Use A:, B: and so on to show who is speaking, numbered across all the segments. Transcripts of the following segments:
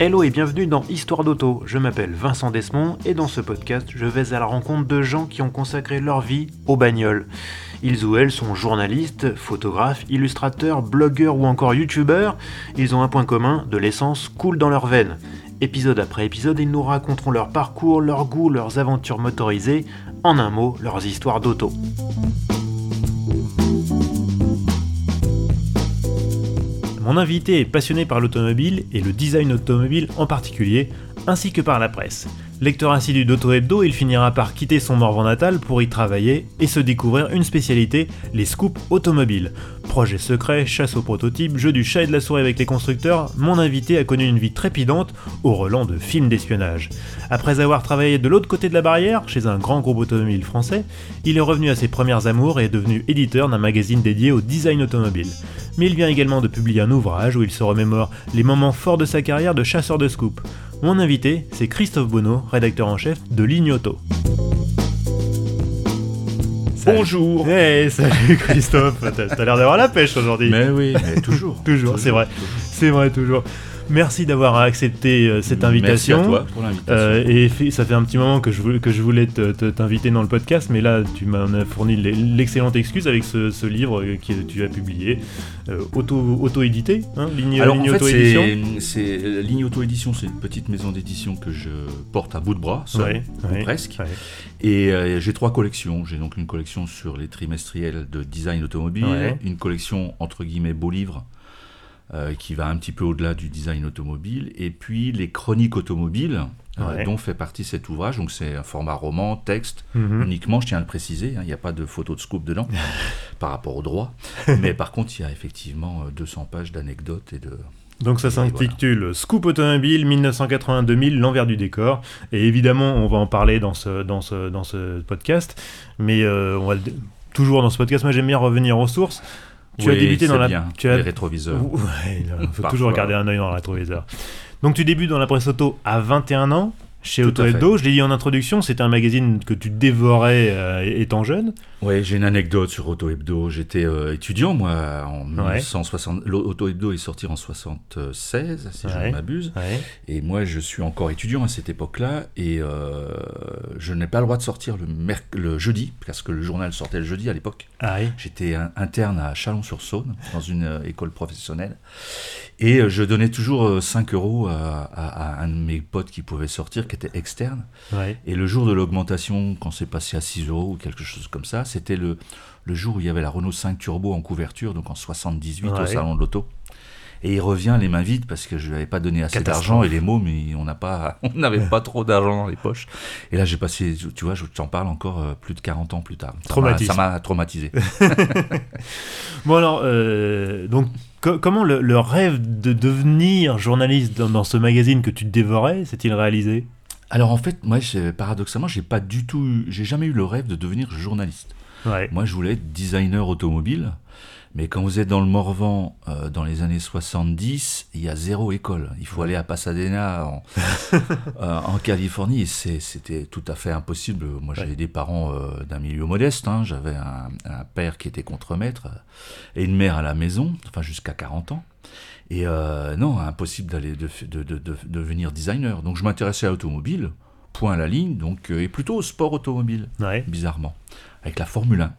A: Hello et bienvenue dans Histoire d'auto. Je m'appelle Vincent Desmond et dans ce podcast, je vais à la rencontre de gens qui ont consacré leur vie aux bagnoles. Ils ou elles sont journalistes, photographes, illustrateurs, blogueurs ou encore youtubeurs. Ils ont un point commun, de l'essence coule dans leurs veines. Épisode après épisode, ils nous raconteront leur parcours, leurs goûts, leurs aventures motorisées, en un mot, leurs histoires d'auto. Mon invité est passionné par l'automobile et le design automobile en particulier, ainsi que par la presse. Lecteur assidu d'Auto Hebdo, il finira par quitter son Morvan natal pour y travailler et se découvrir une spécialité, les scoops automobiles. Projet secret, chasse aux prototypes, jeu du chat et de la souris avec les constructeurs, mon invité a connu une vie trépidante au relent de films d'espionnage. Après avoir travaillé de l'autre côté de la barrière, chez un grand groupe automobile français, il est revenu à ses premières amours et est devenu éditeur d'un magazine dédié au design automobile. Mais il vient également de publier un ouvrage où il se remémore les moments forts de sa carrière de chasseur de scoops. Mon invité, c'est Christophe Bonneau, rédacteur en chef de Lignoto.
B: Bonjour
A: Hey, salut Christophe T'as l'air d'avoir la pêche aujourd'hui.
B: Mais oui, mais toujours.
A: toujours, c'est vrai. C'est vrai, toujours. Merci d'avoir accepté euh, cette invitation.
B: Merci à toi pour l'invitation.
A: Euh, et ça fait un petit moment que je voulais, que je voulais te- te- t'inviter dans le podcast, mais là tu m'en as fourni l'e- l'excellente excuse avec ce, ce livre euh, que tu as publié, auto, auto-édité, hein, ligne,
B: Alors
A: ligne
B: en fait,
A: auto-édition.
B: c'est, Ligne Auto Édition, c'est une petite maison d'édition que je porte à bout de bras, seul,
A: Ouais,
B: ou
A: ouais,
B: presque.
A: ouais.
B: Et euh, j'ai trois collections. J'ai donc une collection sur les trimestriels de design automobile, une collection entre guillemets beau livre euh, qui va un petit peu au-delà du design automobile, et puis les chroniques automobiles. euh, dont fait partie cet ouvrage, donc c'est un format roman, texte,
A: Mhm.
B: uniquement, je tiens à le préciser, hein, il n'y a pas de photo de scoop dedans par rapport au droit, mais par contre il y a effectivement euh, 200 pages d'anecdotes et de...
A: Donc ça s'intitule Scoop Automobile 1980-2000, l'envers du décor. Et évidemment, on va en parler dans ce, dans ce, dans ce podcast. Mais euh, on va toujours dans ce podcast, moi j'aime bien revenir aux sources. Tu as
B: Oui,
A: débuté dans la...
B: bien,
A: Tu as...
B: les rétroviseurs.
A: Ouais, il faut toujours garder un œil dans le rétroviseur. Donc tu débutes dans la presse auto à 21 ans chez Auto. Hebdo. Je l'ai dit en introduction, c'était un magazine que tu dévorais euh, étant jeune.
B: Oui, j'ai une anecdote sur Auto Hebdo. J'étais euh, étudiant, moi, en
A: Ouais.
B: 1960. L'Auto Hebdo est sorti en 76, si je ne m'abuse.
A: Ouais.
B: Et moi, je suis encore étudiant à cette époque-là. Et euh, je n'ai pas le droit de sortir le, le jeudi, parce que le journal sortait le jeudi à l'époque.
A: Ah.
B: J'étais interne à Chalon-sur-Saône, dans une école professionnelle. Et je donnais toujours euh, 5 euros à, à- à un de mes potes qui pouvait sortir, qui était externe.
A: Ouais.
B: Et le jour de l'augmentation, quand c'est passé à 6 euros ou quelque chose comme ça, c'était le, le jour où il y avait la Renault 5 Turbo en couverture, donc en 78
A: Ouais.
B: au salon de l'auto. Et il revient les mains vides parce que je lui avais pas donné assez d'argent et les mots, mais on n'a pas, on n'avait pas trop d'argent dans les poches. Et là, j'ai passé, tu vois, je t'en parle encore euh, plus de 40 ans plus tard. Ça m'a-
A: Traumatisme.
B: Ça m'a traumatisé.
A: Bon alors, euh, donc co- comment le, le rêve de devenir journaliste dans, dans ce magazine que tu dévorais s'est-il réalisé?
B: Alors en fait, moi, paradoxalement, j'ai pas du tout, j'ai jamais eu le rêve de devenir journaliste.
A: Ouais.
B: Moi, je voulais être designer automobile. Mais quand vous êtes dans le Morvan euh, dans les années 70, il y a zéro école. Il faut aller à Pasadena en, euh, en Californie c'était tout à fait impossible. Moi, j'avais des parents euh, d'un milieu modeste. hein. J'avais un, un père qui était contremaître et une mère à la maison, enfin jusqu'à 40 ans. Et euh, non, impossible d'aller de, de, de, de- devenir designer. Donc je m'intéressais à l'automobile, point à la ligne, donc, euh, et plutôt au sport automobile
A: Ouais.
B: bizarrement, avec la Formule 1.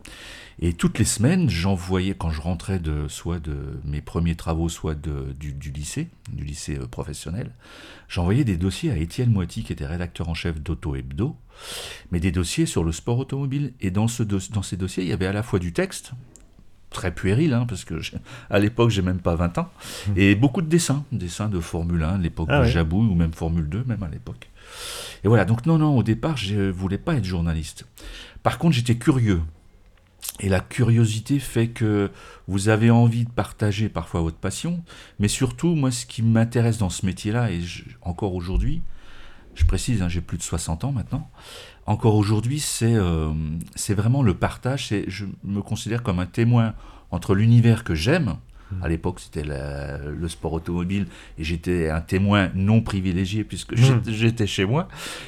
B: Et toutes les semaines, j'envoyais, quand je rentrais de soit de mes premiers travaux, soit de, du, du lycée, du lycée euh, professionnel, j'envoyais des dossiers à Étienne Moiti, qui était rédacteur en chef d'Auto Hebdo, mais des dossiers sur le sport automobile. Et dans, ce dos- dans ces dossiers, il y avait à la fois du texte, très puéril, hein, parce que à l'époque, j'ai même pas 20 ans, et beaucoup de dessins, dessins de Formule 1, l'époque
A: Ah
B: de
A: ouais.
B: Jabouille, ou même Formule 2, même à l'époque. Et voilà, donc non, non, au départ, je voulais pas être journaliste. Par contre, j'étais curieux. Et la curiosité fait que vous avez envie de partager parfois votre passion, mais surtout, moi, ce qui m'intéresse dans ce métier-là, et je- encore aujourd'hui, je précise, hein, j'ai plus de 60 ans maintenant, encore aujourd'hui, c'est euh, vraiment le partage. Je me considère comme un témoin entre l'univers que j'aime, À l'époque, c'était le sport automobile et j'étais un témoin non privilégié puisque j'étais chez moi.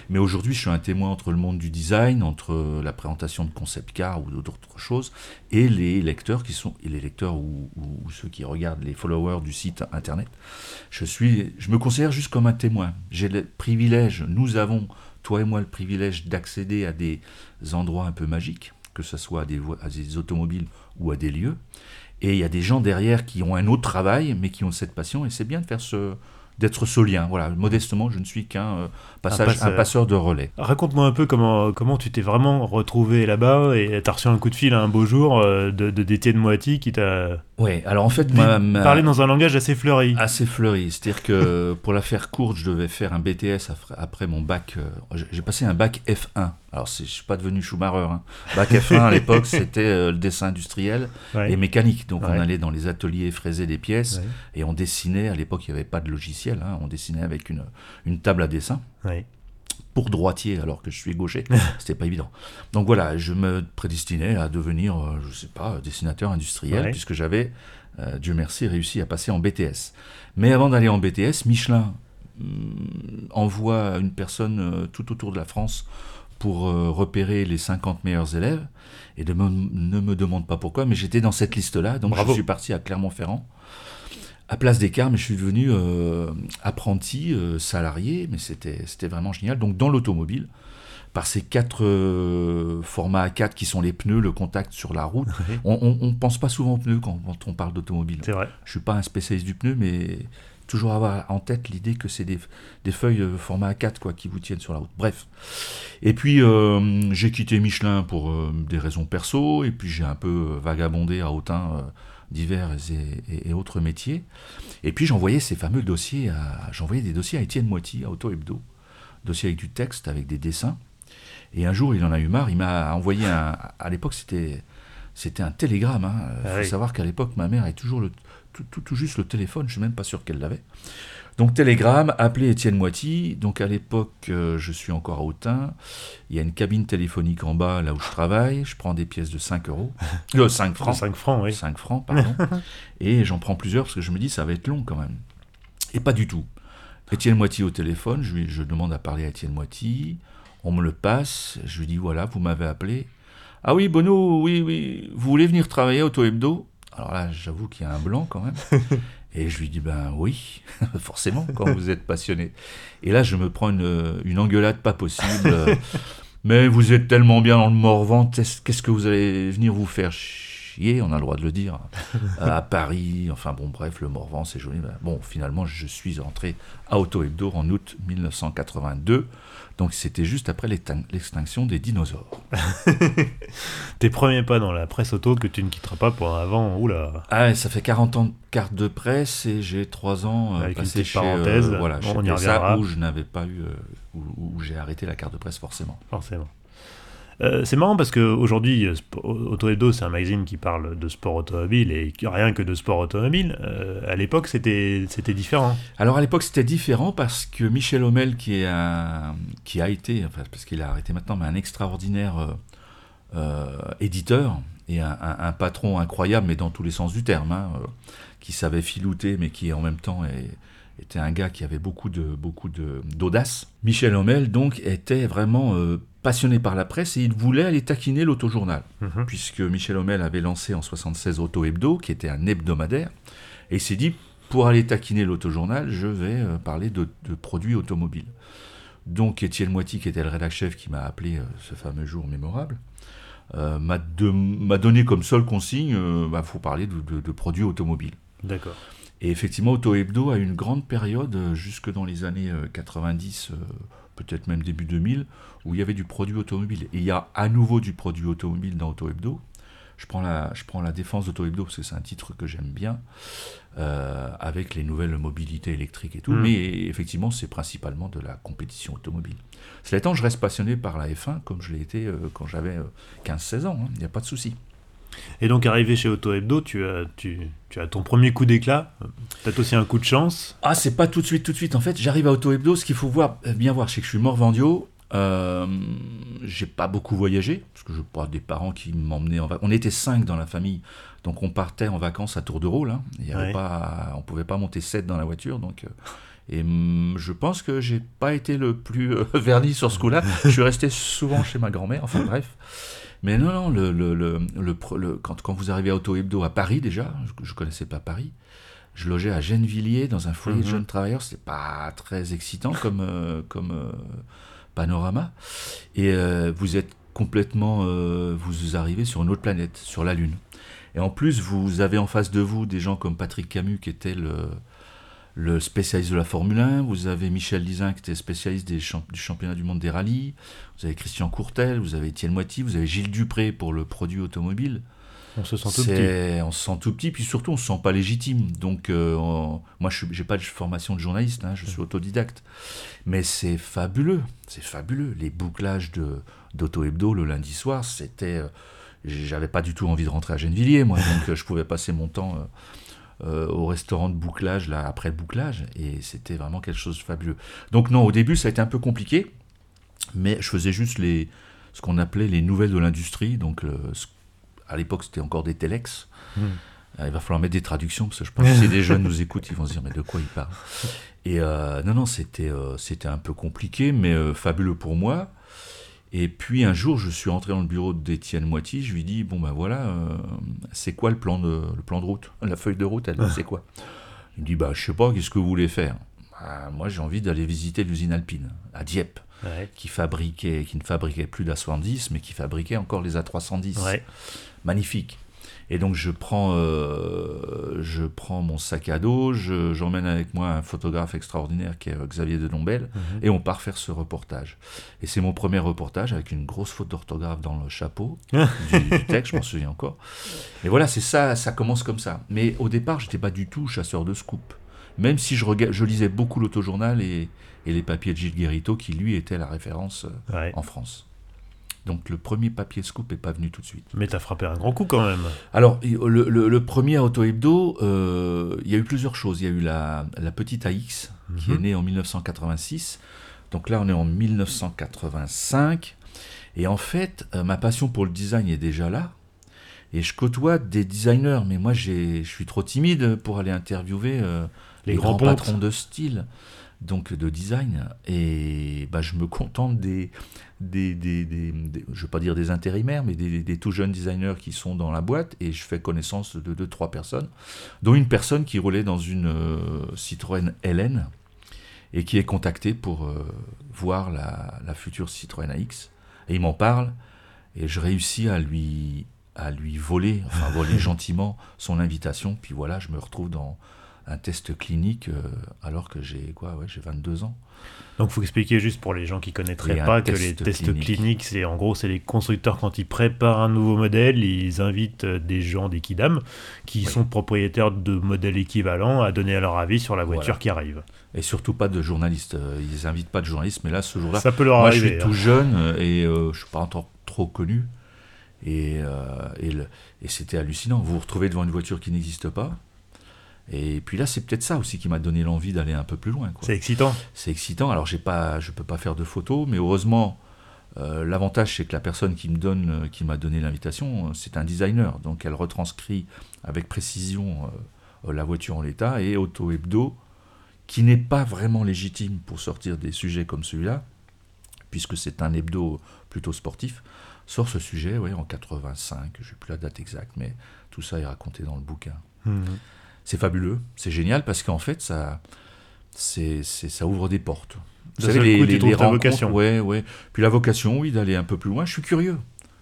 B: Mais aujourd'hui, je suis un témoin entre le monde du design, entre la présentation de concept car ou d'autres choses et les lecteurs qui sont et les lecteurs ou, ceux qui regardent les followers du site internet. Je suis, je me considère juste comme un témoin. J'ai le privilège, nous avons toi et moi le privilège d'accéder à des endroits un peu magiques, que ce soit à des, à des automobiles ou à des lieux. Et il y a des gens derrière qui ont un autre travail, mais qui ont cette passion, et c'est bien de faire ce, d'être ce lien. Voilà, modestement, je ne suis qu'un euh, passage, un, passeur de relais.
A: Raconte-moi un peu comment, comment tu t'es vraiment retrouvé là-bas et t'as reçu un coup de fil un beau jour euh, de, Moiti qui t'a.
B: Oui, alors en fait,
A: ma, parler dans un langage assez fleuri.
B: Assez fleuri, c'est-à-dire que pour la faire courte, je devais faire un BTS après, mon bac. Euh, j'ai passé un bac F1. Alors, je suis pas devenu Schumacher. Hein. Bac F1 à l'époque, c'était le dessin industriel et mécanique. Donc, on allait dans les ateliers fraiser des pièces et on dessinait. À l'époque, il n'y avait pas de logiciel Hein. on dessinait avec une, une table à dessin. Pour droitier, alors que je suis gaucher, c'était pas évident. Donc voilà, je me prédestinais à devenir, euh, je sais pas, dessinateur industriel, puisque j'avais, euh, Dieu merci, réussi à passer en BTS. Mais avant d'aller en BTS, Michelin mm, envoie une personne euh, tout autour de la France pour repérer les 50 meilleurs élèves. Et ne me demande pas pourquoi, mais j'étais dans cette liste-là. Donc je suis parti à Clermont-Ferrand à Place des Carmes, je suis devenu euh, apprenti, euh, salarié, mais c'était vraiment génial. Donc dans l'automobile, par ces quatre euh, formats A4 qui sont les pneus, le contact sur la route, on ne pense pas souvent aux pneus quand, on parle d'automobile.
A: C'est vrai.
B: Je suis pas un spécialiste du pneu, mais toujours avoir en tête l'idée que c'est des, feuilles format A4 quoi, qui vous tiennent sur la route. Bref. Et puis j'ai quitté Michelin pour des raisons perso, et puis j'ai un peu vagabondé à Autun divers et, autres métiers. Et puis j'envoyais ces fameux dossiers à, j'envoyais des dossiers à Étienne Moiti, à Auto Hebdo, dossiers avec du texte, avec des dessins. Et un jour, il en a eu marre, il m'a envoyé un, à l'époque c'était, c'était un télégramme. Hein. Il faut ah savoir qu'à l'époque, ma mère avait toujours le, tout, tout, juste le téléphone, je suis même pas sûr qu'elle l'avait. Donc télégramme, appelez Étienne Moiti. Donc à l'époque, euh, je suis encore à Autun. Il y a une cabine téléphonique en bas, là où je travaille. Je prends des pièces de 5 euros. Euh, 5 francs.
A: 5 francs, oui.
B: 5 francs, pardon. et j'en prends plusieurs parce que je me dis, ça va être long quand même. Et pas du tout. Étienne Moiti au téléphone, je, lui, je demande à parler à Étienne Moiti. On me le passe. Je lui dis, voilà, vous m'avez appelé. Ah oui, Bono, oui, oui. Vous voulez venir travailler à Auto Hebdo? Alors là, j'avoue qu'il y a un blanc quand même. Et je lui dis, ben oui, forcément, quand vous êtes passionné. Et là, je me prends une, engueulade pas possible. Mais vous êtes tellement bien dans le Morvan, qu'est-ce que vous allez venir vous faire chier, on a le droit de le dire, à Paris, enfin bon, bref, le Morvan, c'est joli. Bon, finalement, je suis entré à Auto Hebdo en août 1982. Donc c'était juste après l'extinction des dinosaures.
A: Tes premiers pas dans la presse auto que tu ne quitteras pas pour avant, oula.
B: Ah, ça fait 40 ans de carte de presse et j'ai 3 ans
A: euh, Avec passé chez, parenthèse, euh,
B: voilà, on y ça où je n'avais pas eu, euh, où j'ai arrêté la carte de presse forcément.
A: Forcément. Euh, c'est marrant parce qu'aujourd'hui, euh, Auto c'est un magazine qui parle de sport automobile et rien que de sport automobile. Euh, à l'époque, c'était différent.
B: Alors à l'époque, c'était différent parce que Michel Homel, qui, est qui a été, enfin, parce qu'il a arrêté maintenant, mais un extraordinaire éditeur et un, patron incroyable, mais dans tous les sens du terme, hein, qui savait filouter, mais qui en même temps était un gars qui avait beaucoup de beaucoup d'audace. Michel Homel donc était vraiment passionné par la presse et il voulait aller taquiner l'autojournal, mhm. puisque Michel Homel avait lancé en 76 Auto Hebdo, qui était un hebdomadaire, et il s'est dit, pour aller taquiner l'autojournal, je vais euh, parler de, produits automobiles. Donc Étienne Moiti, qui était le rédacteur chef qui m'a appelé euh, ce fameux jour mémorable, euh, m'a donné comme seule consigne, il bah, faut parler de, produits automobiles.
A: D'accord.
B: Et effectivement, Auto Hebdo a eu une grande période, jusque dans les années 90, peut-être même début 2000, où il y avait du produit automobile. Et il y a à nouveau du produit automobile dans Auto Hebdo. Je prends la, je prends la défense d'Auto Hebdo parce que c'est un titre que j'aime bien, euh, avec les nouvelles mobilités électriques et tout. Mm. Mais effectivement, c'est principalement de la compétition automobile. Cela étant, je reste passionné par la F1 comme je l'ai été euh, quand j'avais 15-16 euh, ans. Hein. Il n'y a pas de souci.
A: Et donc, arrivé chez Auto Hebdo, tu as, tu, tu as ton premier coup d'éclat. Peut-être aussi un coup de chance?
B: Ah, c'est pas tout de suite, tout de suite. En fait, j'arrive à Auto Hebdo. Ce qu'il faut voir, bien voir, c'est que je suis mort vendio. Euh, j'ai pas beaucoup voyagé, parce que je pas des parents qui m'emmenaient en vacances. On était cinq dans la famille, donc on partait en vacances à tour de rôle. Hein. Il y avait pas, on pouvait pas monter sept dans la voiture, donc. Euh, et mm, je pense que j'ai pas été le plus euh, verni sur ce coup-là. je suis resté souvent chez ma grand-mère, enfin bref. Mais non, non, le, le, le, le quand, quand, vous arrivez à Auto Hebdo à Paris déjà, je, ne connaissais pas Paris, je logeais à Gennevilliers dans un foyer de mhm. jeunes travailleurs. C'est pas très excitant comme, comme euh, panorama. Et euh, vous êtes complètement. vous arrivez sur une autre planète, sur la Lune. Et en plus, vous avez en face de vous des gens comme Patrick Camus, qui était le, le spécialiste de la Formule 1, vous avez Michel Lizin qui était spécialiste du championnat du monde des rallyes, vous avez Christian Courtel, vous avez Étienne Moiti, vous avez Gilles Dupré pour le produit automobile.
A: On se sent tout petit.
B: On se sent tout petit, puis surtout on se sent pas légitime. Donc euh, moi je n'ai pas de formation de journaliste, hein, je suis autodidacte. Mais c'est fabuleux, c'est fabuleux. Les bouclages d'Auto Hebdo le lundi soir, c'était... Euh, j'avais pas du tout envie de rentrer à Gennevilliers, moi, donc euh, je pouvais passer mon temps euh, au restaurant de bouclage, là, après le bouclage, et c'était vraiment quelque chose de fabuleux. Donc non, au début, ça a été un peu compliqué, mais je faisais juste les, ce qu'on appelait les nouvelles de l'industrie, donc euh, à l'époque, c'était encore des telex. Hmm. Euh, il va falloir mettre des traductions, parce que je pense que si des jeunes nous écoutent, ils vont se dire, mais de quoi ils parlent? Et non, non, c'était c'était un peu compliqué, mais fabuleux pour moi. Et puis un jour, je suis rentré dans le bureau d'Étienne Moiti, je lui dis bon ben voilà, euh, c'est quoi le plan de le plan de route, la feuille de route, elle c'est quoi? Il me dit bah je sais pas, qu'est-ce que vous voulez faire? Bah, Moi j'ai envie d'aller visiter l'usine Alpine à Dieppe, qui fabriquait, qui ne fabriquait plus d'A70, mais qui fabriquait encore les A310. Magnifique. Et donc je prends, euh, je prends mon sac à dos, j'emmène avec moi un photographe extraordinaire qui est euh, Xavier de Dombel, mhm. et on part faire ce reportage. Et c'est mon premier reportage avec une grosse faute d'orthographe dans le chapeau du, texte, je m'en souviens encore. Et voilà, c'est ça, ça commence comme ça. Mais au départ, j'étais pas du tout chasseur de scoop. Même si je, je lisais beaucoup l'autojournal et, et les papiers de Gilles Guérito, qui lui était la référence euh, en France. Donc le premier papier scoop n'est pas venu tout de suite.
A: Mais tu as frappé un grand coup quand même.
B: Alors le, premier Auto Hebdo, euh, il y a eu plusieurs choses. Il y a eu la, petite AX qui est mhm. née en 1986. Donc là on est en 1985. Et en fait, euh, ma passion pour le design est déjà là. Et je côtoie des designers, mais moi je suis trop timide pour aller interviewer euh, les, grands patrons de style donc de design. Et bah, je me contente des, des, des, des, je ne veux pas dire des intérimaires, mais des, tout jeunes designers qui sont dans la boîte. Et je fais connaissance de deux, trois personnes, dont une personne qui roulait dans une euh, Citroën LN et qui est contactée pour euh, voir la, la, future Citroën AX. Et il m'en parle. Et je réussis à lui, à lui voler, enfin voler gentiment son invitation. Puis voilà, je me retrouve dans un test clinique euh, alors que j'ai quoi ouais, j'ai 22 ans.
A: Donc il faut expliquer juste pour les gens qui connaîtraient pas que les tests cliniques, c'est en gros c'est les constructeurs quand ils préparent un nouveau modèle, ils invitent euh, des gens des kidam qui sont propriétaires de modèles équivalents à donner leur avis sur la voiture qui arrive.
B: Et surtout pas de journalistes. Euh, ils invitent pas de journalistes, mais là ce jour-là,
A: ça peut leur
B: moi
A: arriver,
B: je suis tout hein. jeune et je suis pas encore trop connu. Et, et, et c'était hallucinant. Vous vous retrouvez devant une voiture qui n'existe pas et puis là, c'est peut-être ça aussi qui m'a donné l'envie d'aller un peu plus loin.
A: C'est excitant.
B: C'est excitant. Alors, j'ai pas, je peux pas faire de photos, mais heureusement, euh, l'avantage, c'est que la personne qui me donne, euh, qui m'a donné l'invitation, euh, c'est un designer. Donc, elle retranscrit avec précision la voiture en l'état et Auto Hebdo, qui n'est pas vraiment légitime pour sortir des sujets comme celui-là, puisque c'est un hebdo plutôt sportif, sort ce sujet, ouais, en 85. Je n'ai plus la date exacte, mais tout ça est raconté dans le bouquin. Mmh c'est fabuleux, c'est génial parce qu'en fait, ça, c'est, ça ouvre des portes.
A: Vous savez, les, les, les vocation.
B: Ouais, ouais. Puis la vocation, oui, d'aller un peu plus loin. Je suis curieux.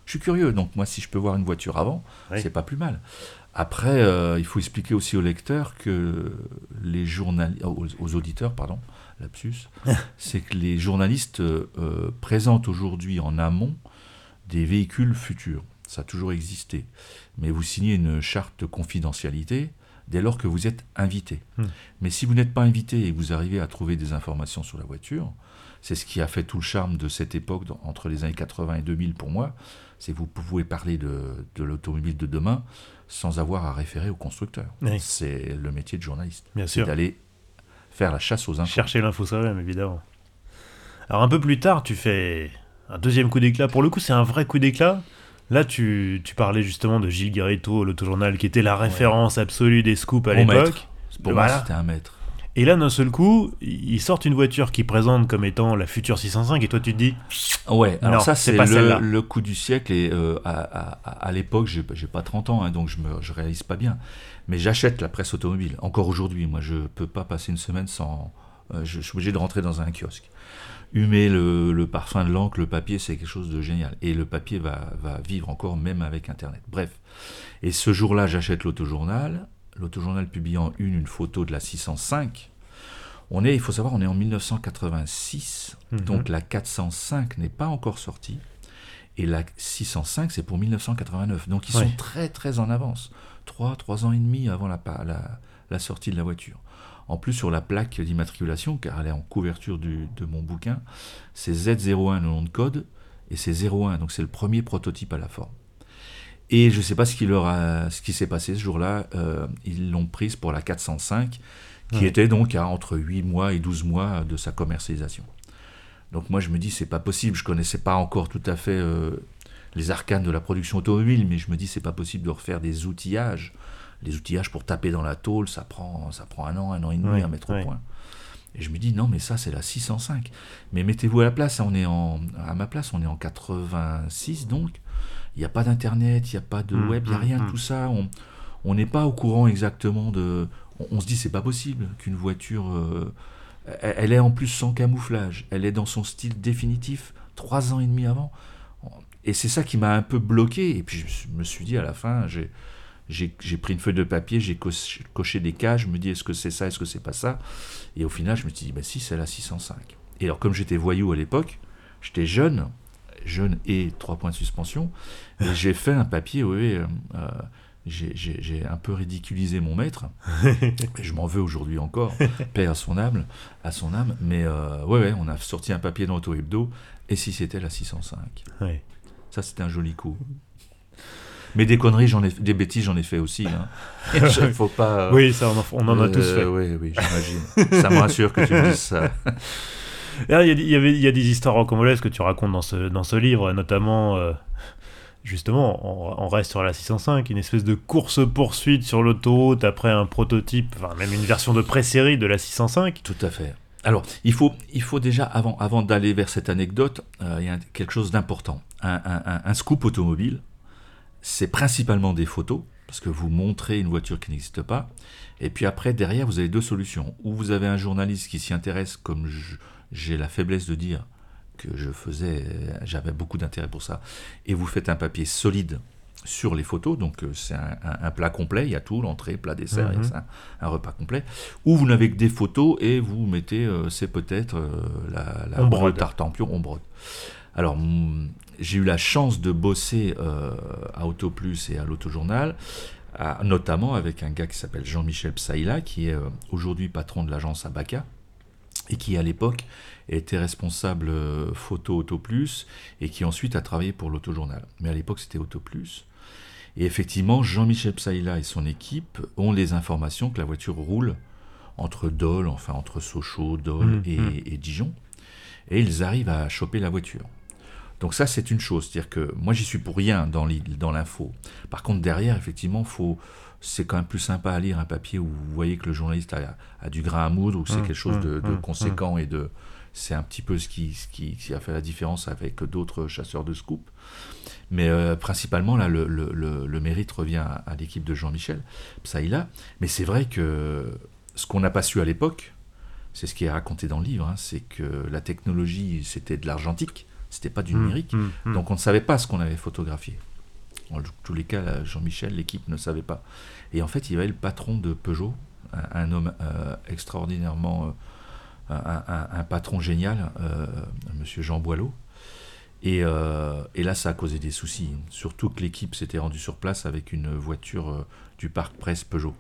B: Je suis curieux. Donc moi, si je peux voir une voiture avant, c'est pas plus mal. Après, euh, il faut expliquer aussi aux lecteurs que les journalistes, aux, auditeurs, pardon, lapsus, c'est que les journalistes euh, présentent aujourd'hui en amont des véhicules futurs. Ça a toujours existé. Mais vous signez une charte de confidentialité dès lors que vous êtes invité. Hmm. Mais si vous n'êtes pas invité et que vous arrivez à trouver des informations sur la voiture, c'est ce qui a fait tout le charme de cette époque, entre les années 80 et 2000 pour moi, c'est que vous pouvez parler de, l'automobile de demain sans avoir à référer au constructeur. C'est le métier de journaliste.
A: Bien sûr.
B: d'aller faire la chasse aux infos.
A: Chercher l'info soi-même, évidemment. Alors un peu plus tard, tu fais un deuxième coup d'éclat. Pour le coup, c'est un vrai coup d'éclat. Là, tu, tu parlais justement de Gilles Garrito, l'autojournal, qui était la référence absolue des scoops à l'époque.
B: Pour
A: Voilà.
B: moi, c'était un maître.
A: Et là, d'un seul coup, ils sortent une voiture qui présente comme étant la future 605, et toi, tu te dis,
B: Ouais, alors
A: Non,
B: ça
A: c'est
B: le, le coup du siècle et euh, à, à- à- l'époque j'ai j'ai pas 30 ans hein, donc je me je réalise pas bien mais j'achète la presse automobile encore aujourd'hui moi je peux pas passer une semaine sans euh, je, je suis obligé de rentrer dans un kiosque humer le, le parfum de l'encre le papier c'est quelque chose de génial. Et le papier va, va vivre encore même avec internet. Bref. Et ce jour-là j'achète l'autojournal. L'autojournal publie en une une photo de la 605 on est, il faut savoir, on est en 1986,
A: Mhm.
B: donc la 405 n'est pas encore sortie, et la 605 c'est pour 1989. Donc ils sont très très en avance, 3, 3 ans et demi avant la, pa- la, la sortie de la voiture. En plus sur la plaque d'immatriculation, car elle est en couverture du- de mon bouquin, c'est Z01 le nom de code, et c'est 01, donc c'est le premier prototype à la forme. Et je ne sais pas ce qui, leur a- ce qui s'est passé ce jour-là, euh, ils l'ont prise pour la 405, qui
A: Ouais.
B: était donc à entre 8 mois et 12 mois de sa commercialisation. Donc moi je me dis c'est pas possible, je connaissais pas encore tout à fait euh, les arcanes de la production automobile, mais je me dis c'est pas possible de refaire des outillages. Les outillages pour taper dans la tôle, ça prend, ça prend un an, un an et demi à mettre au point. Et je me dis non mais ça c'est la 605. Mais mettez-vous à la place, on est en, à ma place, on est en 86 donc. Il n'y a pas d'internet, il n'y a pas de
A: Mm,
B: web, il n'y a
A: mm,
B: rien de
A: mm.
B: tout ça. On on n'est pas au courant exactement de. On, on se dit c'est pas possible qu'une voiture. euh, elle elle est en plus sans camouflage. Elle est dans son style définitif trois ans et demi avant. Et c'est ça qui m'a un peu bloqué. Et puis je me suis dit à la fin, j'ai j'ai pris une feuille de papier, j'ai coché, coché des cases, je me dis est-ce que c'est ça, est-ce que c'est pas ça? Et au final, je me suis dit, bah si, c'est la 605. Et alors, comme j'étais voyou à l'époque, j'étais jeune, jeune et trois points de suspension, et j'ai fait un papier, oui, euh, euh, j'ai un peu ridiculisé mon maître, et je m'en veux aujourd'hui encore, paix à son âme, à son âme, mais euh, ouais, ouais, on a sorti un papier dans Auto Hebdo, et si c'était la 605
A: Ouais.
B: ça, c'était un joli coup. Mais des conneries, j'en ai, des bêtises, j'en ai fait aussi. Hein. Il faut pas. euh,
A: Oui, ça, on en, on en a
B: euh,
A: tous fait.
B: Oui, oui, j'imagine. ça me rassure que tu me dises ça.
A: Il y, avait, il y a des histoires rocambolesques que tu racontes dans ce, dans ce livre, notamment, euh, justement, on, on reste sur la 605, une espèce de course-poursuite sur l'autoroute après un prototype, enfin même une version de pré-série de la 605.
B: Tout à fait. Alors, il faut, il faut déjà, avant, avant d'aller vers cette anecdote, euh, il y a quelque chose d'important. Un, un- un- un scoop automobile, c'est principalement des photos, parce que vous montrez une voiture qui n'existe pas, et puis après, derrière, vous avez deux solutions. Ou vous avez un journaliste qui s'y intéresse, comme j'ai la faiblesse de dire que je faisais, j'avais beaucoup d'intérêt pour ça, et vous faites un papier solide sur les photos, donc euh, c'est un, un- un plat complet, il y a tout, l'entrée, plat, dessert,
A: Mhm.
B: un repas complet, ou vous n'avez que des photos et vous mettez, euh, c'est peut-être euh, la, la
A: On
B: brode
A: brode.
B: tartampion, on brode. Alors, j'ai eu la chance de bosser euh, à Auto Plus et à l'Autojournal, à- notamment avec un gars qui s'appelle Jean-Michel Psaïla, qui est euh, aujourd'hui patron de l'agence Abaca, et qui à l'époque était responsable euh, photo Auto Plus, et qui ensuite a travaillé pour l'Autojournal. Mais à l'époque, c'était Auto Plus. Et effectivement, Jean-Michel Psaïla et son équipe ont les informations que la voiture roule entre Dole, enfin entre Sochaux, Dole
A: Mhm.
B: et, et Dijon, et ils arrivent à choper la voiture. Donc ça, c'est une chose, c'est-à-dire que moi, j'y suis pour rien dans l'i- dans l'info. Par contre, derrière, effectivement, faut, c'est quand même plus sympa à lire un papier où vous voyez que le journaliste a, a du grain à moudre, ou que c'est
A: Mhm,
B: quelque chose de, de
A: mhm,
B: conséquent et de, c'est un petit peu ce qui, ce qui, qui a fait la différence avec d'autres chasseurs de scoop. Mais euh, principalement, là, le, le- le- le mérite revient à, à l'équipe de Jean-Michel Psaïla. Mais c'est vrai que ce qu'on n'a pas su à l'époque, c'est ce qui est raconté dans le livre, hein, c'est que la technologie, c'était de l'argentique, c'était pas du
A: Mm,
B: numérique.
A: mm, mm.
B: Donc on ne savait pas ce qu'on avait photographié. En tous les cas, Jean-Michel, l'équipe ne savait pas. Et en fait, il y avait le patron de Peugeot, un, un homme euh, extraordinairement, euh, un, un- un patron génial, euh, Monsieur Jean Boileau. Et, euh, et là, ça a causé des soucis. Surtout que l'équipe s'était rendue sur place avec une voiture du parc presse Peugeot.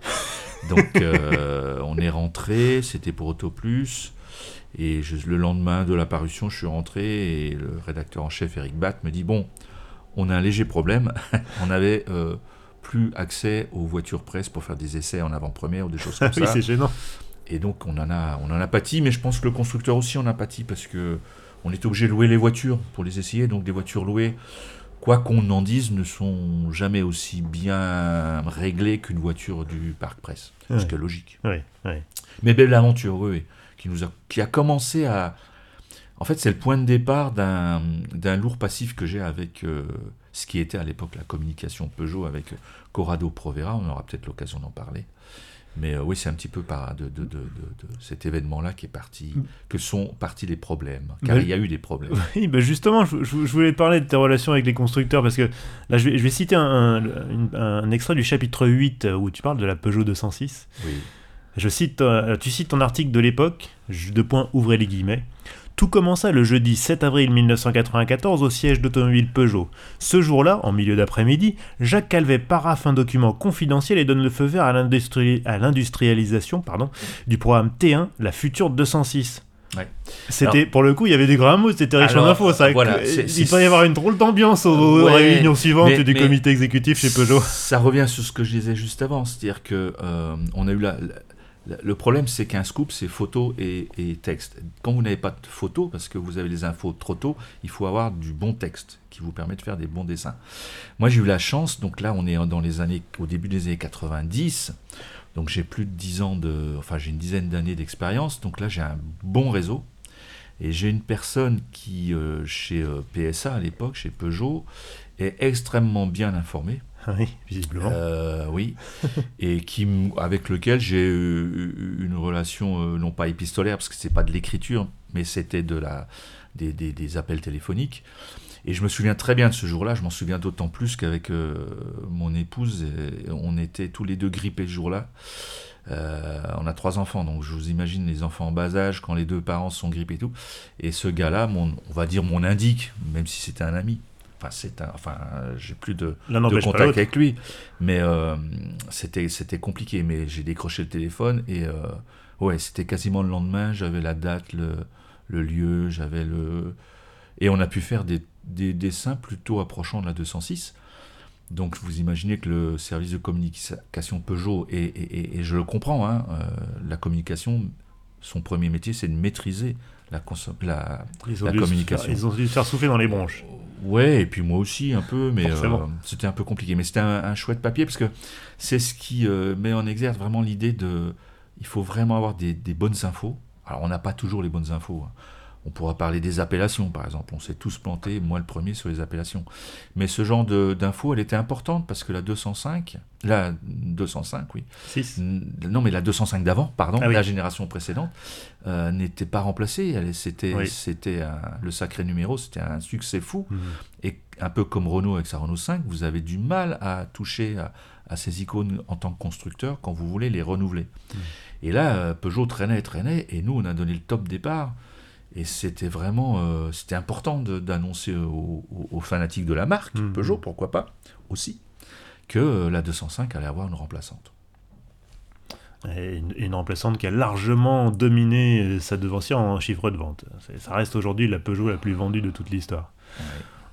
B: Donc, on est rentré, c'était pour Auto Plus. Et je- le lendemain de la parution, je suis rentré et le rédacteur en chef, Eric Batt, me dit Bon, on a un léger problème. on n'avait euh, plus accès aux voitures presse pour faire des essais en avant-première ou des choses comme
A: oui,
B: ça.
A: c'est gênant.
B: Et donc on en a, on en a pâti, mais je pense que le constructeur aussi en a pâti parce que on était obligé de louer les voitures pour les essayer. Donc des voitures louées, quoi qu'on en dise, ne sont jamais aussi bien réglées qu'une voiture du parc presse. Ce qui est logique. Mais belle aventure, oui, qui, nous a, qui a commencé à... En fait, c'est le point de départ d'un lourd passif que j'ai avec euh, ce qui était à l'époque la communication Peugeot avec Corrado Provera. On aura peut-être l'occasion d'en parler. Mais euh, oui, c'est un petit peu par de, de, de, de cet événement-là qui est parti, mm. que sont partis les problèmes. Car il y a eu des problèmes.
A: Oui, ben justement, je, voulais te parler de tes relations avec les constructeurs parce que là, je vais, je vais citer un, un, extrait du chapitre 8 euh, où tu parles de la Peugeot 206. Oui. Je cite, euh, tu cites ton article de l'époque, de point, ouvrez les guillemets. Tout commença le jeudi 7 avril 1994 au siège d'automobile Peugeot. Ce jour-là, en milieu d'après-midi, Jacques Calvet paraffe un document confidentiel et donne le feu vert à l'industrialisation du programme T1, la future 206. C'était pour le coup, il y avait des grands mots, c'était riche en infos. Ça, voilà, il peut y avoir une drôle d'ambiance aux, réunions suivantes du comité exécutif chez Peugeot.
B: Ça revient sur ce que je disais juste avant, c'est-à-dire que euh, on a eu la, le problème, c'est qu'un scoop, c'est photo et, texte. Quand vous n'avez pas de photo, parce que vous avez les infos trop tôt, il faut avoir du bon texte qui vous permet de faire des bons dessins. Moi, j'ai eu la chance, donc là, on est dans les années, au début des années 90, donc j'ai plus de 10 ans de, enfin, j'ai une dizaine d'années d'expérience, donc là, j'ai un bon réseau. Et j'ai une personne qui, euh, chez euh, PSA à l'époque, chez Peugeot, est extrêmement bien informée
A: Oui, visiblement.
B: Euh, oui, et qui, avec lequel j'ai eu une relation euh, non pas épistolaire, parce que c'est pas de l'écriture, mais c'était de la, des, des, appels téléphoniques. Et je me souviens très bien de ce jour-là, je m'en souviens d'autant plus qu'avec euh, mon épouse, on était tous les deux grippés ce jour-là. on a trois enfants, donc je vous imagine les enfants en bas âge quand les deux parents sont grippés et tout. Et ce gars-là, on va dire mon indique, même si c'était un ami, Enfin, c'est enfin, j'ai plus de, de contact avec lui, mais euh, c'était c'était compliqué. Mais j'ai décroché le téléphone et euh, ouais, c'était quasiment le lendemain. J'avais la date, le, le lieu, j'avais le et on a pu faire des, des, dessins plutôt approchant de la 206. Donc vous imaginez que le service de communication Peugeot, et, et, je le comprends, hein, euh, la communication, son premier métier, c'est de maîtriser la, la, la communication.
A: ils ont dû se faire souffler dans les bronches.
B: Ouais, et puis moi aussi un peu, mais euh, c'était un peu compliqué. Mais c'était un, chouette papier parce que c'est ce qui euh, met en exergue vraiment l'idée de. Il faut vraiment avoir des, des bonnes infos. Alors on n'a pas toujours les bonnes infos. Hein. On pourra parler des appellations, par exemple. On s'est tous plantés, moi le premier, sur les appellations. Mais ce genre d'infos, elle était importante parce que la 205, la 205, oui. Non, mais la 205 d'avant, pardon, ah la génération précédente, euh, n'était pas remplacée. C'était c'était le sacré numéro, c'était un succès fou. Mhm. Et un peu comme Renault avec sa Renault 5, vous avez du mal à toucher à, ces icônes en tant que constructeur quand vous voulez les renouveler. Mhm. Et là, euh, Peugeot traînait, traînait, et nous, on a donné le top départ. Et c'était vraiment euh, c'était important d'annoncer aux, fanatiques de la marque, mmh. Peugeot, pourquoi pas, aussi, que euh, la 205 allait avoir une remplaçante.
A: Et une, remplaçante qui a largement dominé euh, sa devancière en chiffre de vente. Ça reste aujourd'hui la Peugeot la plus vendue de toute l'histoire.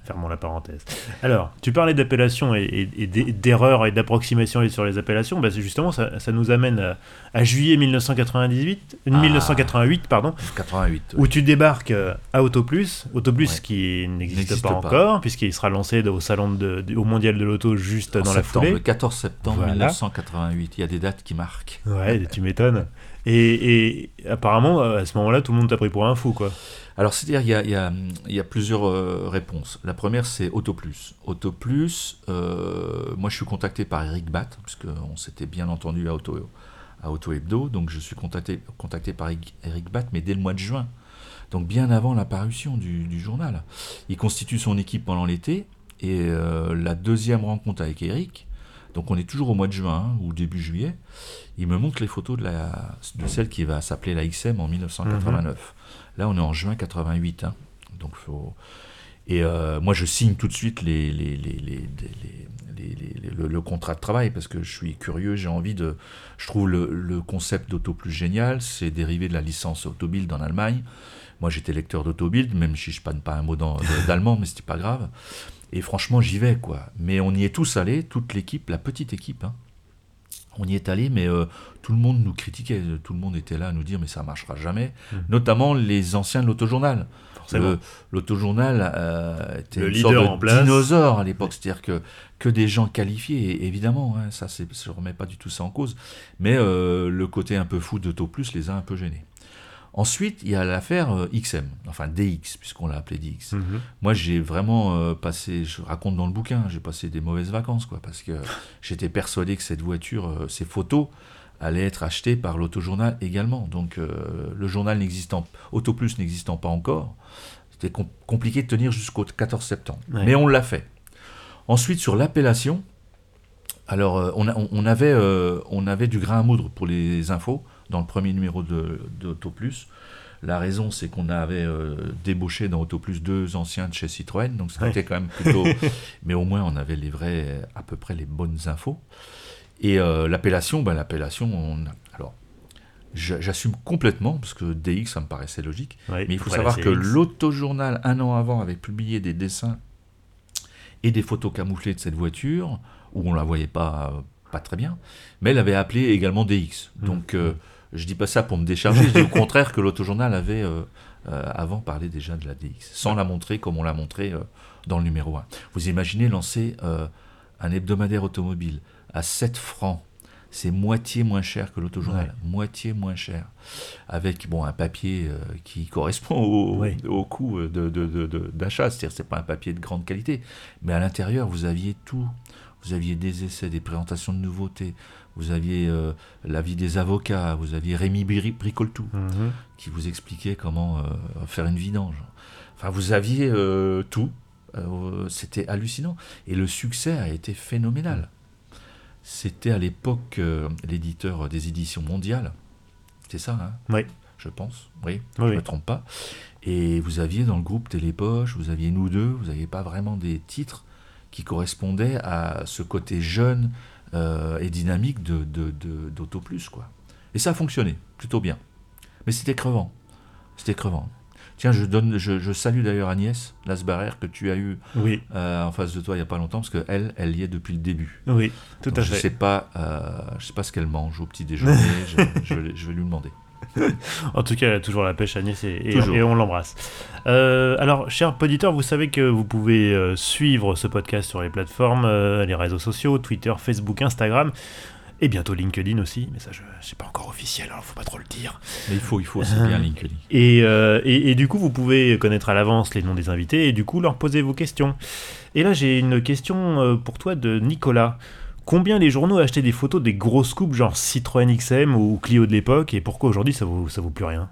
A: Fermons la parenthèse. Alors, tu parlais d'appellation et, d'erreurs et d'approximation sur les appellations. Bah justement, ça, nous amène à, juillet 1998, 1988, ah. pardon,
B: 88,
A: où tu débarques euh, à Autoplus, Autoplus qui n'existe pas, encore, puisqu'il sera lancé au salon de, au mondial de l'auto juste dans la foulée.
B: Le 14 septembre 1988. Il y a des dates qui marquent.
A: Ouais, tu m'étonnes. Et, et, apparemment, à ce moment-là, tout le monde t'a pris pour un fou, quoi.
B: Alors, c'est-à-dire, il y a, plusieurs euh, réponses. La première, c'est AutoPlus. AutoPlus, euh, moi, je suis contacté par Eric Batt, puisqu'on s'était bien entendu à Auto, Hebdo. Donc, je suis contacté, contacté par Eric Batt, mais dès le mois de juin. Donc, bien avant la parution du, journal. Il constitue son équipe pendant l'été. Et euh, la deuxième rencontre avec Eric, donc on est toujours au mois de juin hein, ou début juillet, il me montre les photos de, la, de celle qui va s'appeler la XM en 1989. Là, on est en juin 88. Hein. Donc, faut... Et euh, moi, je signe tout de suite les, les, les, le, contrat de travail parce que je suis curieux, j'ai envie de. Je trouve le, concept d'auto plus génial, c'est dérivé de la licence Autobild en Allemagne. Moi, j'étais lecteur d'Autobild, même si je ne pas un mot d'allemand, mais c'était pas grave. Et franchement, j'y vais, quoi. Mais on y est tous allés, toute l'équipe, la petite équipe. Hein. On y est allé, mais euh, tout le monde nous critiquait, tout le monde était là à nous dire mais ça marchera jamais,
A: Mm.
B: notamment les anciens de l'autojournal. L'autojournal euh, était
A: Le
B: une
A: leader
B: sorte
A: en
B: de
A: place.
B: dinosaure à l'époque, c'est-à-dire que, que des gens qualifiés, et évidemment, hein, ça ne remets pas du tout ça en cause, mais euh, le côté un peu fou d'Autoplus les a un peu gênés. Ensuite, il y a l'affaire euh, XM, enfin DX, puisqu'on l'a appelé DX.
A: Mhm.
B: Moi, j'ai vraiment euh, passé, je raconte dans le bouquin, j'ai passé des mauvaises vacances, quoi, parce que j'étais persuadé que cette voiture, euh, ces photos, allaient être achetées par l'autojournal également. Donc, euh, le journal n'existant, Autoplus n'existant pas encore, c'était com- compliqué de tenir jusqu'au 14 septembre.
A: Ouais.
B: Mais on l'a fait. Ensuite, sur l'appellation, alors, on, a- on- on avait, euh, on avait du grain à moudre pour les infos dans le premier numéro de, d'Autoplus. La raison, c'est qu'on avait euh, débauché dans Autoplus deux anciens de chez Citroën, donc c'était
A: Ouais.
B: quand même plutôt. mais au moins, on avait les vrais, à peu près les bonnes infos. Et euh, l'appellation, ben, l'appellation, on alors, j'a- j'assume complètement, parce que DX, ça me paraissait logique.
A: Ouais,
B: Mais il faut savoir que l'autojournal, un an avant, avait publié des dessins et des photos camouflées de cette voiture, où on la voyait pas, pas très bien, mais elle avait appelé également DX.
A: Mmh.
B: Donc, euh, je dis pas ça pour me décharger, je dis au contraire que l'autojournal avait euh, euh, avant parlé déjà de la DX, sans la montrer comme on l'a montré euh, dans le numéro 1. Vous imaginez lancer un hebdomadaire automobile à 7 francs, c'est moitié moins cher que l'autojournal, moitié moins cher, avec bon un papier euh, qui correspond au,
A: Ouais.
B: au coût euh, de, de- de- de- d'achat, c'est-à-dire c'est pas un papier de grande qualité, mais à l'intérieur vous aviez tout, vous aviez des essais, des présentations de nouveautés, vous aviez euh, l'avis des avocats, vous aviez Rémi Bri- Bricoltou
A: Mhm.
B: qui vous expliquait comment euh, faire une vidange. Enfin, vous aviez euh, tout. Euh, C'était hallucinant. Et le succès a été phénoménal. C'était à l'époque l'éditeur des éditions mondiales. C'est ça, hein?
A: Oui.
B: Je pense. Oui,
A: Oui,
B: je ne me trompe pas. Et vous aviez dans le groupe Télépoche, vous aviez nous deux, vous n'aviez pas vraiment des titres qui correspondaient à ce côté jeune euh, et dynamique de, de, de- d'Autoplus, quoi. Et ça a fonctionné plutôt bien. Mais c'était crevant. C'était crevant. Tiens, je, donne, je, je salue d'ailleurs Agnès Lasbarrer que tu as eu
A: Oui,
B: euh, en face de toi il n'y a pas longtemps, parce qu'elle, elle y est depuis le début.
A: oui, tout
B: Donc
A: à
B: je
A: fait.
B: sais pas, euh, je sais pas ce qu'elle mange au petit déjeuner. je, je vais lui demander.
A: En tout cas, elle a toujours la pêche, Agnès, et, et- on l'embrasse. Euh, alors, chers auditeurs, vous savez que vous pouvez euh, suivre ce podcast sur les plateformes, euh, les réseaux sociaux, Twitter, Facebook, Instagram, et bientôt LinkedIn aussi, mais ça, je c'est pas encore officiel, alors faut pas trop le dire.
B: Mais il faut, il faut, c'est bien LinkedIn.
A: Et, et, et du coup, vous pouvez connaître à l'avance les noms des invités et du coup leur poser vos questions. Et là, j'ai une question pour toi de Nicolas. Combien les journaux achetaient des photos des grosses coupes genre Citroën XM ou Clio de l'époque et pourquoi aujourd'hui ça vaut, ça vaut plus rien?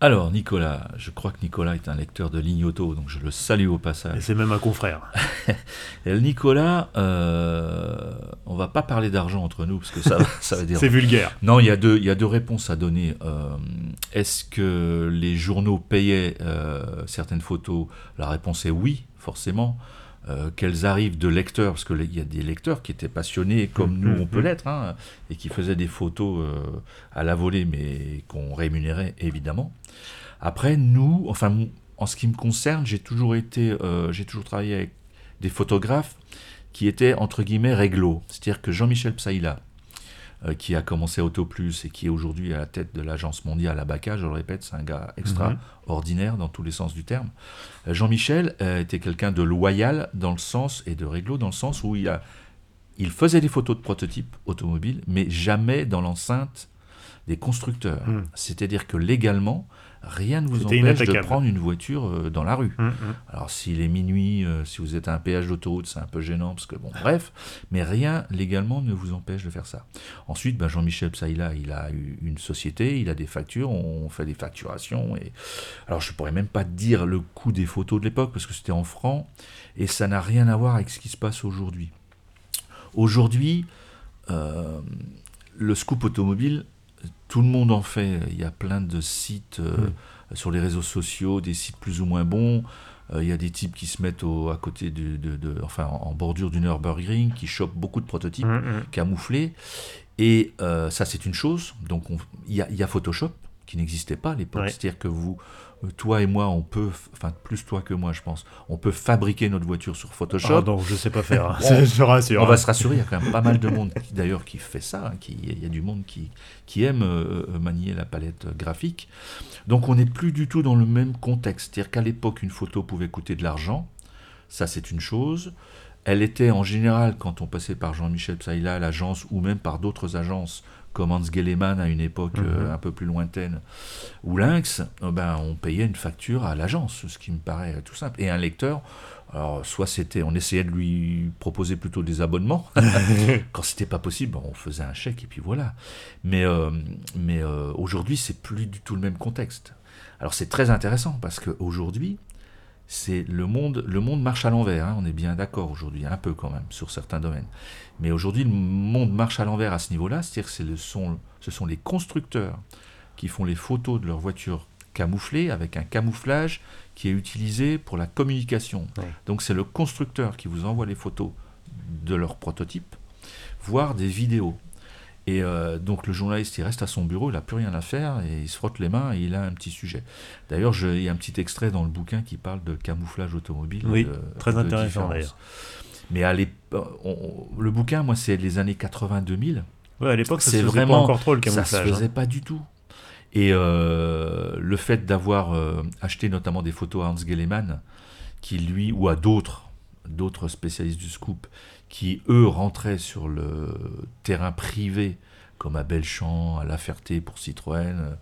B: Alors, Nicolas, je crois que Nicolas est un lecteur de ligne auto, donc je le salue au
A: Et
B: passage.
A: c'est même un confrère.
B: Nicolas, euh, on va pas parler d'argent entre nous, parce que ça, va- ça va dire.
A: C'est vulgaire.
B: Non, il y, a deux, il y a deux réponses à donner. Euh, Est-ce que les journaux payaient euh, certaines photos? La réponse est oui, forcément. Euh, Qu'elles arrivent de lecteurs, parce qu'il y a des lecteurs qui étaient passionnés comme
A: Mhm,
B: nous on peut
A: mhm.
B: l'être, hein, et qui faisaient des photos euh, à la volée, mais qu'on rémunérait évidemment. Après, nous, enfin, en ce qui me concerne, j'ai toujours été, euh, j'ai toujours travaillé avec des photographes qui étaient entre guillemets réglo. C'est-à-dire que Jean-Michel Psaïla, qui a commencé Autoplus et qui est aujourd'hui à la tête de l'agence mondiale Abaca, je le répète, c'est un gars extraordinaire dans tous les sens du terme. Euh, Jean-Michel euh, était quelqu'un de loyal dans le sens, et de réglo dans le sens où il faisait des photos de prototypes automobiles, mais jamais dans l'enceinte des constructeurs.
A: Mm.
B: C'est-à-dire que légalement, rien ne vous empêche de prendre une voiture euh, dans la rue.
A: Hum, hum.
B: Alors s'il est minuit, euh, si vous êtes à un péage d'autoroute, c'est un peu gênant parce que bon, bref, mais rien légalement ne vous empêche de faire ça. Ensuite, ben, Jean-Michel Psaïla, il a eu une société, il a des factures, on fait des facturations et alors je pourrais même pas dire le coût des photos de l'époque parce que c'était en francs et ça n'a rien à voir avec ce qui se passe aujourd'hui. Aujourd'hui, euh, le scoop automobile, tout le monde en fait. Il y a plein de sites euh, sur les réseaux sociaux, des sites plus ou moins bons. Euh, il y a des types qui se mettent au, à côté de, de- de- enfin, en, en bordure du Nürburgring, qui chopent beaucoup de prototypes
A: Hum, hum.
B: camouflés. Et euh, ça, c'est une chose. Donc, on- il y, y a Photoshop. qui n'existait pas à l'époque. C'est-à-dire que vous, toi et moi, on peut, enfin plus toi que moi, je pense, on peut fabriquer notre voiture sur Photoshop.
A: Ah non, je sais pas faire. Hein. je rassure.
B: On va se rassurer. Il y a quand même pas mal de monde, d'ailleurs, qui fait ça. Hein, qui, il y a du monde qui, qui aime euh, euh, manier la palette graphique. Donc, on n'est plus du tout dans le même contexte. C'est-à-dire qu'à l'époque, une photo pouvait coûter de l'argent. Ça, c'est une chose. Elle était en général, quand on passait par Jean-Michel Psaïla, l'agence, ou même par d'autres agences, comme Hans Gelleman à une époque euh, mhm. un peu plus lointaine, ou Lynx, euh, ben, on payait une facture à l'agence, ce qui me paraît tout simple. Et un lecteur, alors soit c'était, on essayait de lui proposer plutôt des abonnements, quand c'était pas possible, on faisait un chèque et puis voilà. Mais, euh, mais aujourd'hui, c'est plus du tout le même contexte. Alors c'est très intéressant parce qu'aujourd'hui, c'est le monde, le monde marche à l'envers. Hein, on est bien d'accord aujourd'hui, un peu quand même sur certains domaines. Mais aujourd'hui, le monde marche à l'envers à ce niveau-là, c'est-à-dire que ce sont les constructeurs qui font les photos de leurs voitures camouflées avec un camouflage qui est utilisé pour la communication. Donc c'est le constructeur qui vous envoie les photos de leur prototype, voire des vidéos. Et euh, donc le journaliste, il reste à son bureau, il n'a plus rien à faire, et il se frotte les mains et il a un petit sujet. D'ailleurs, il y a un petit extrait dans le bouquin qui parle de camouflage automobile.
A: Oui, très intéressant d'ailleurs.
B: Mais à le bouquin, moi, c'est les années 80-2000.
A: Ouais, à l'époque, ça se faisait pas encore trop le camouflage.
B: Ça se faisait hein. pas du tout. Et euh, le fait d'avoir euh, acheté notamment des photos à Hans Gelleman, qui lui, ou à d'autres, d'autres spécialistes du scoop, qui eux rentraient sur le terrain privé, comme à Belchamp, à La Ferté pour Citroën, euh,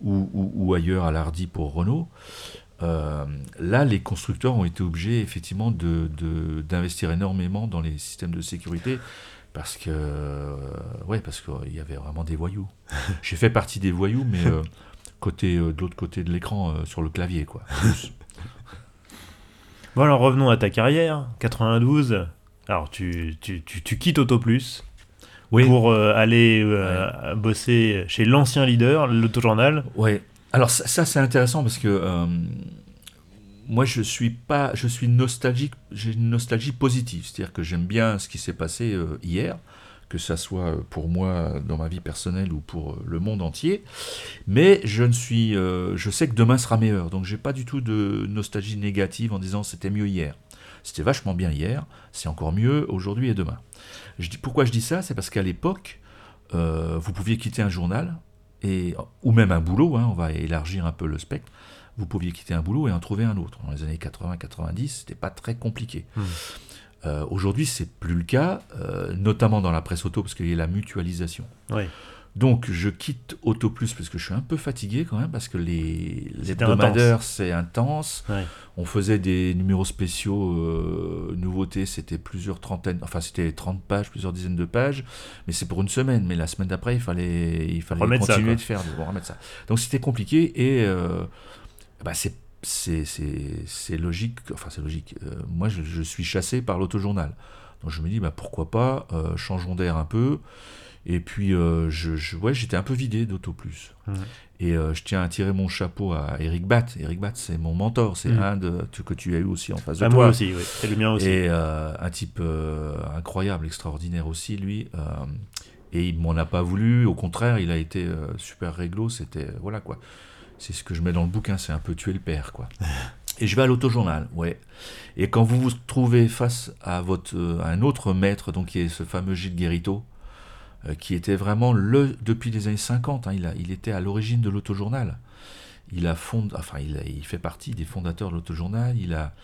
B: ou, ailleurs à l'Hardy pour Renault, euh, là, les constructeurs ont été obligés effectivement d'investir de, énormément dans les systèmes de sécurité parce que, euh, ouais, parce qu'il y avait vraiment des voyous. J'ai fait partie des voyous, mais côté, de l'autre côté de l'écran, sur le clavier, quoi.
A: bon alors revenons à ta carrière, 92. Alors, tu, tu, tu, quittes AutoPlus pour euh, aller euh, bosser chez l'ancien leader, l'autojournal.
B: Oui. Alors, ça, c'est intéressant parce que euh, moi, je suis pas, je suis nostalgique, j'ai une nostalgie positive. C'est-à-dire que j'aime bien ce qui s'est passé hier, que ça soit pour moi dans ma vie personnelle ou pour le monde entier. Mais je ne suis, je sais que demain sera meilleur. Donc, j'ai pas du tout de nostalgie négative en disant c'était mieux hier. C'était vachement bien hier, c'est encore mieux aujourd'hui et demain. Je dis, pourquoi je dis ça? C'est parce qu'à l'époque, euh, vous pouviez quitter un journal, et, ou même un boulot, hein, on va élargir un peu le spectre, vous pouviez quitter un boulot et en trouver un autre. Dans les années 80-90, c'était pas très compliqué. Hmm. Euh, aujourd'hui, c'est plus le cas, euh, notamment dans la presse auto, parce qu'il y a la mutualisation.
A: Oui.
B: Donc je quitte AutoPlus parce que je suis un peu fatigué quand même, parce que les, les hebdomadaires c'est intense. On faisait des numéros spéciaux, euh, nouveautés, c'était plusieurs trentaines, enfin c'était 30 pages, plusieurs dizaines de pages, mais c'est pour une semaine. Mais la semaine d'après, il fallait, il fallait continuer de faire, de remettre ça. Donc c'était compliqué et euh, bah, c'est c'est logique, enfin c'est logique. Euh, moi je, je, suis chassé par l'autojournal. Donc je me dis bah, pourquoi pas, changeons d'air un peu. Et puis, euh, je, ouais, j'étais un peu vidé d'Auto Plus. Et euh, je tiens à tirer mon chapeau à Eric Batt. Eric Batt, c'est mon mentor. C'est un de, que tu as eu aussi en face de
A: ah,
B: toi.
A: Moi aussi, oui. C'est le mien aussi.
B: Et euh, un type incroyable, extraordinaire aussi, lui. et il m'en a pas voulu. Au contraire, il a été super réglo. C'était, voilà quoi. C'est ce que je mets dans le bouquin. C'est un peu tuer le père, quoi. Et je vais à l'autojournal, ouais. Et quand vous vous trouvez face à, votre, à un autre maître, donc qui est ce fameux Gilles Guérito, qui était vraiment le depuis les années 50. Hein, il, a, il était à l'origine de l'autojournal. Il a fond, enfin, il, il, fait partie des fondateurs de l'autojournal. Il a,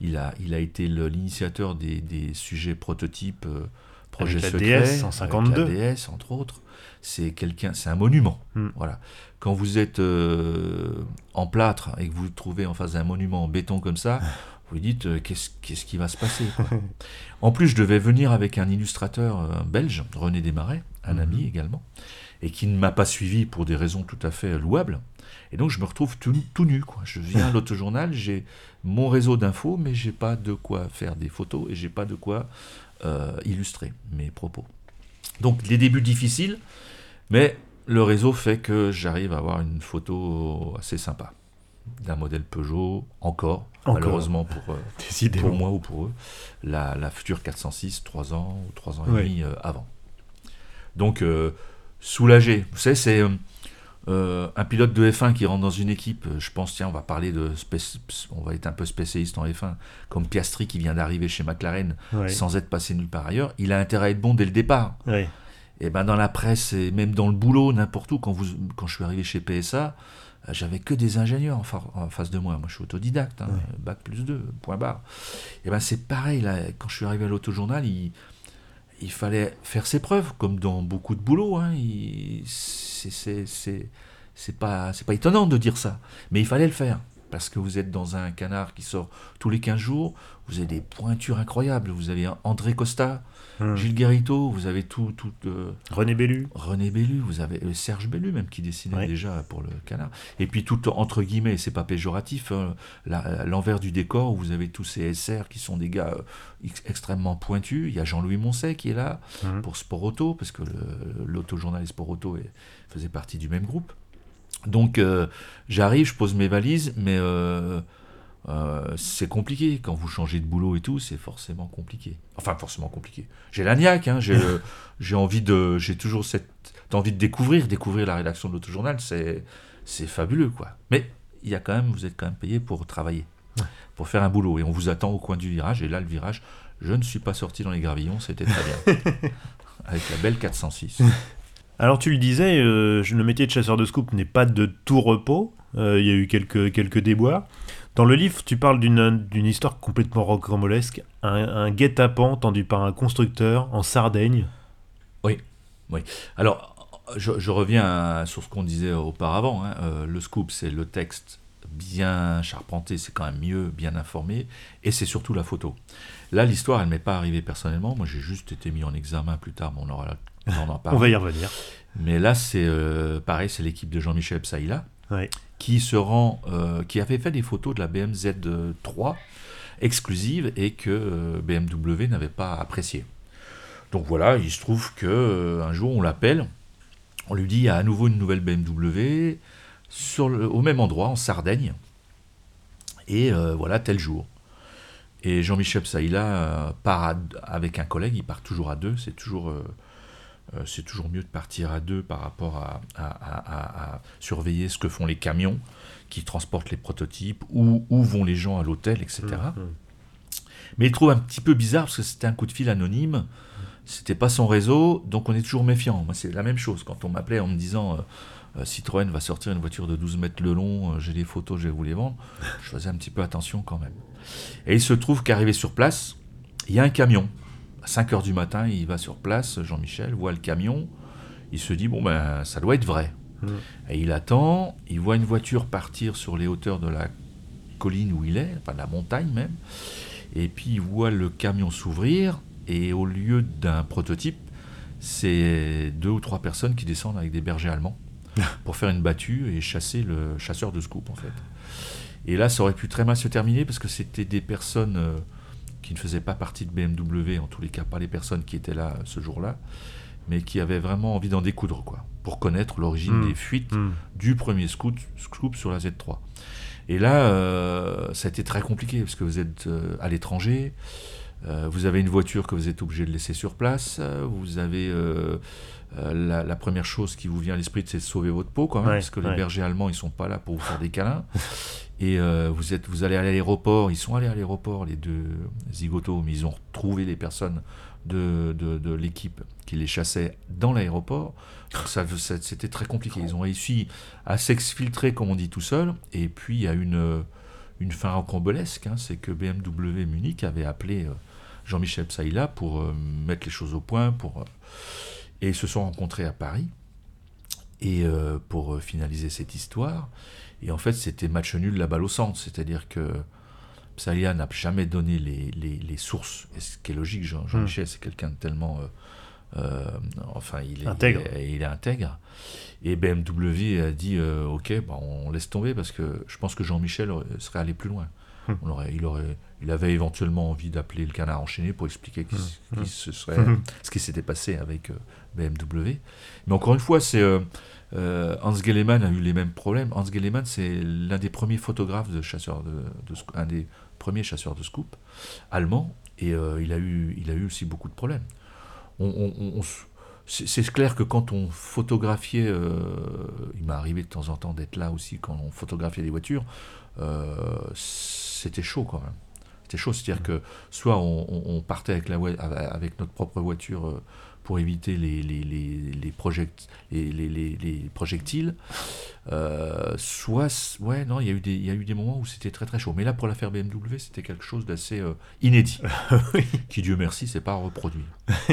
B: il a, il a été l'initiateur des, des, sujets prototypes, euh, projets secrets,
A: DS 152,
B: DS entre autres. C'est quelqu'un, c'est un monument. Hmm. Voilà. Quand vous êtes euh, en plâtre et que vous vous trouvez en face d'un monument en béton comme ça, vous vous dites euh, qu'est-ce, qu'est-ce qui va se passer En plus, je devais venir avec un illustrateur euh, belge, René Desmarais, un mhm. ami également, et qui ne m'a pas suivi pour des raisons tout à fait louables. Et donc, je me retrouve tout, tout nu. Quoi. Je viens à l'autojournal, j'ai mon réseau d'infos, mais j'ai pas de quoi faire des photos et j'ai pas de quoi euh, illustrer mes propos. Donc, les débuts difficiles, mais le réseau fait que j'arrive à avoir une photo assez sympa d'un modèle Peugeot, encore, malheureusement pour, euh, pour moi ou pour eux, la, la future 406, 3 ans ou 3 ans et demi euh, avant. Donc, euh, soulagé. Vous savez, c'est. un pilote de F1 qui rentre dans une équipe, je pense, tiens, on va parler de. on va être un peu spécialiste en F1, comme Piastri qui vient d'arriver chez McLaren sans être passé nulle part ailleurs, il a intérêt à être bon dès le départ. Et ben dans la presse et même dans le boulot, n'importe où, quand, vous, quand je suis arrivé chez PSA, euh, j'avais que des ingénieurs en, face de moi. Moi, je suis autodidacte, hein, bac plus 2, point barre. Et ben c'est pareil, là, quand je suis arrivé à l'autojournal, il, il fallait faire ses preuves, comme dans beaucoup de boulot. Hein, c'est pas, pas étonnant de dire ça, mais il fallait le faire. Parce que vous êtes dans un canard qui sort tous les 15 jours, vous avez des pointures incroyables. Vous avez André Costa, Hmm. Gilles Guérito, vous avez tout. tout
A: euh, René Bellu.
B: René Bellu, vous avez euh, Serge Bellu même qui dessinait déjà pour le canard. Et puis tout entre guillemets, c'est pas péjoratif, hein, l'envers du décor où vous avez tous ces SR qui sont des gars euh, extrêmement pointus. Il y a Jean-Louis Moncet qui est là hmm. pour Sport Auto, parce que l'autojournal Sport Auto est, faisait partie du même groupe. Donc j'arrive, je pose mes valises, mais euh, c'est compliqué. Quand vous changez de boulot et tout, c'est forcément compliqué. Enfin, forcément compliqué. J'ai la niaque, hein, j'ai envie de, j'ai toujours cette envie de découvrir, découvrir la rédaction de l'autojournal, c'est c'est fabuleux, quoi. Mais il y a quand même, vous êtes quand même payé pour travailler, pour faire un boulot, et on vous attend au coin du virage. Et là, le virage, je ne suis pas sorti dans les gravillons, c'était très bien, avec la belle 406.
A: Alors tu le disais, euh, le métier de chasseur de scoop n'est pas de tout repos. Euh, il y a eu quelques, quelques déboires. Dans le livre, tu parles d'une histoire complètement rocambolesque, un, un guet-apens tendu par un constructeur en Sardaigne.
B: Oui, oui. Alors, je, reviens sur ce qu'on disait auparavant. Hein. Euh, le scoop, c'est le texte bien charpenté, c'est quand même mieux, bien informé, et c'est surtout la photo. Là, l'histoire, elle m'est pas arrivée personnellement. Moi, j'ai juste été mis en examen plus tard, mais on aura
A: on en on va y revenir.
B: Mais là, c'est euh, pareil, c'est l'équipe de Jean-Michel Psaïla. Qui se rend, euh, qui avait fait des photos de la BMW Z3 exclusive et que euh, BMW n'avait pas apprécié. Donc voilà, il se trouve que euh, un jour on l'appelle, on lui dit à nouveau une nouvelle BMW au même endroit en Sardaigne et voilà tel jour. Et Jean-Michel Saïla part avec un collègue, il part toujours à deux, c'est toujours euh, c'est toujours mieux de partir à deux par rapport à, surveiller ce que font les camions qui transportent les prototypes, où, où vont les gens à l'hôtel, etc. Mmh, mmh. Mais il trouve un petit peu bizarre parce que c'était un coup de fil anonyme, c'était pas son réseau, donc on est toujours méfiant. Moi, c'est la même chose quand on m'appelait en me disant euh, euh, Citroën va sortir une voiture de 12 mètres le long, j'ai des photos, je vais vous les vendre. Je faisais un petit peu attention quand même. Et il se trouve qu'arrivé sur place, il y a un camion 5 heures du matin, il va sur place, Jean-Michel, voit le camion, il se dit, bon ben ça doit être vrai. Hmm. Et il attend, il voit une voiture partir sur les hauteurs de la colline où il est, enfin de la montagne même, et puis il voit le camion s'ouvrir, et au lieu d'un prototype, c'est deux ou trois personnes qui descendent avec des bergers allemands pour faire une battue et chasser le chasseur de scoop en fait. Et là, ça aurait pu très mal se terminer parce que c'était des personnes... Euh, qui ne faisaient pas partie de BMW, en tous les cas pas les personnes qui étaient là ce jour-là, mais qui avaient vraiment envie d'en découdre, quoi, pour connaître l'origine hmm. des fuites hmm. du premier scoop, scoop, sur la Z3. Et là, euh, ça a été très compliqué, parce que vous êtes euh, à l'étranger, euh, vous avez une voiture que vous êtes obligé de laisser sur place, vous avez... La, première chose qui vous vient à l'esprit, c'est de sauver votre peau, quand même, parce que les bergers allemands, ils sont pas là pour vous faire des câlins. Et euh, vous, êtes, vous allez à l'aéroport, ils sont allés à l'aéroport, les deux zigotos, mais ils ont retrouvé les personnes de, de, l'équipe qui les chassait dans l'aéroport. Ça, c'était très compliqué. Ils ont réussi à s'exfiltrer, comme on dit, tout seul. Et puis, il y a une, une fin rocambolesque. Hein, c'est que BMW Munich avait appelé euh, Jean-Michel Psaïla pour euh, mettre les choses au point. Pour, et ils se sont rencontrés à Paris et pour finaliser cette histoire. Et en fait, c'était match nul, la balle au centre. C'est-à-dire que Psalia n'a jamais donné les, les, sources. Et ce qui est logique, Jean-Michel, hmm. c'est quelqu'un de tellement. Euh, euh, enfin, il est intègre. Il est, intègre. Et BMW a dit euh, Ok, bah, on laisse tomber parce que je pense que Jean-Michel serait allé plus loin. On aurait, il, aurait, il avait éventuellement envie d'appeler le canard enchaîné pour expliquer ce, serait, ce qui s'était passé avec BMW. Mais encore une fois, c'est euh, Hans Gellemann a eu les mêmes problèmes. Hans Gellemann, c'est l'un des premiers photographes de chasseurs de, un des premiers chasseurs de scoop allemand, et euh, il a eu, il a eu aussi beaucoup de problèmes. On, c'est clair que quand on photographiait, euh, il m'est arrivé de temps en temps d'être là aussi quand on photographiait des voitures, euh, c'était chaud quand même. C'était chaud, c'est-à-dire que soit on, partait avec, la, avec notre propre voiture euh, pour éviter les, les, les, les, projectiles, soit, ouais, non, il y, a eu des, il y a eu des moments où c'était très très chaud. Mais là, pour l'affaire BMW, c'était quelque chose d'assez inédit, qui, Dieu merci, s'est pas reproduit.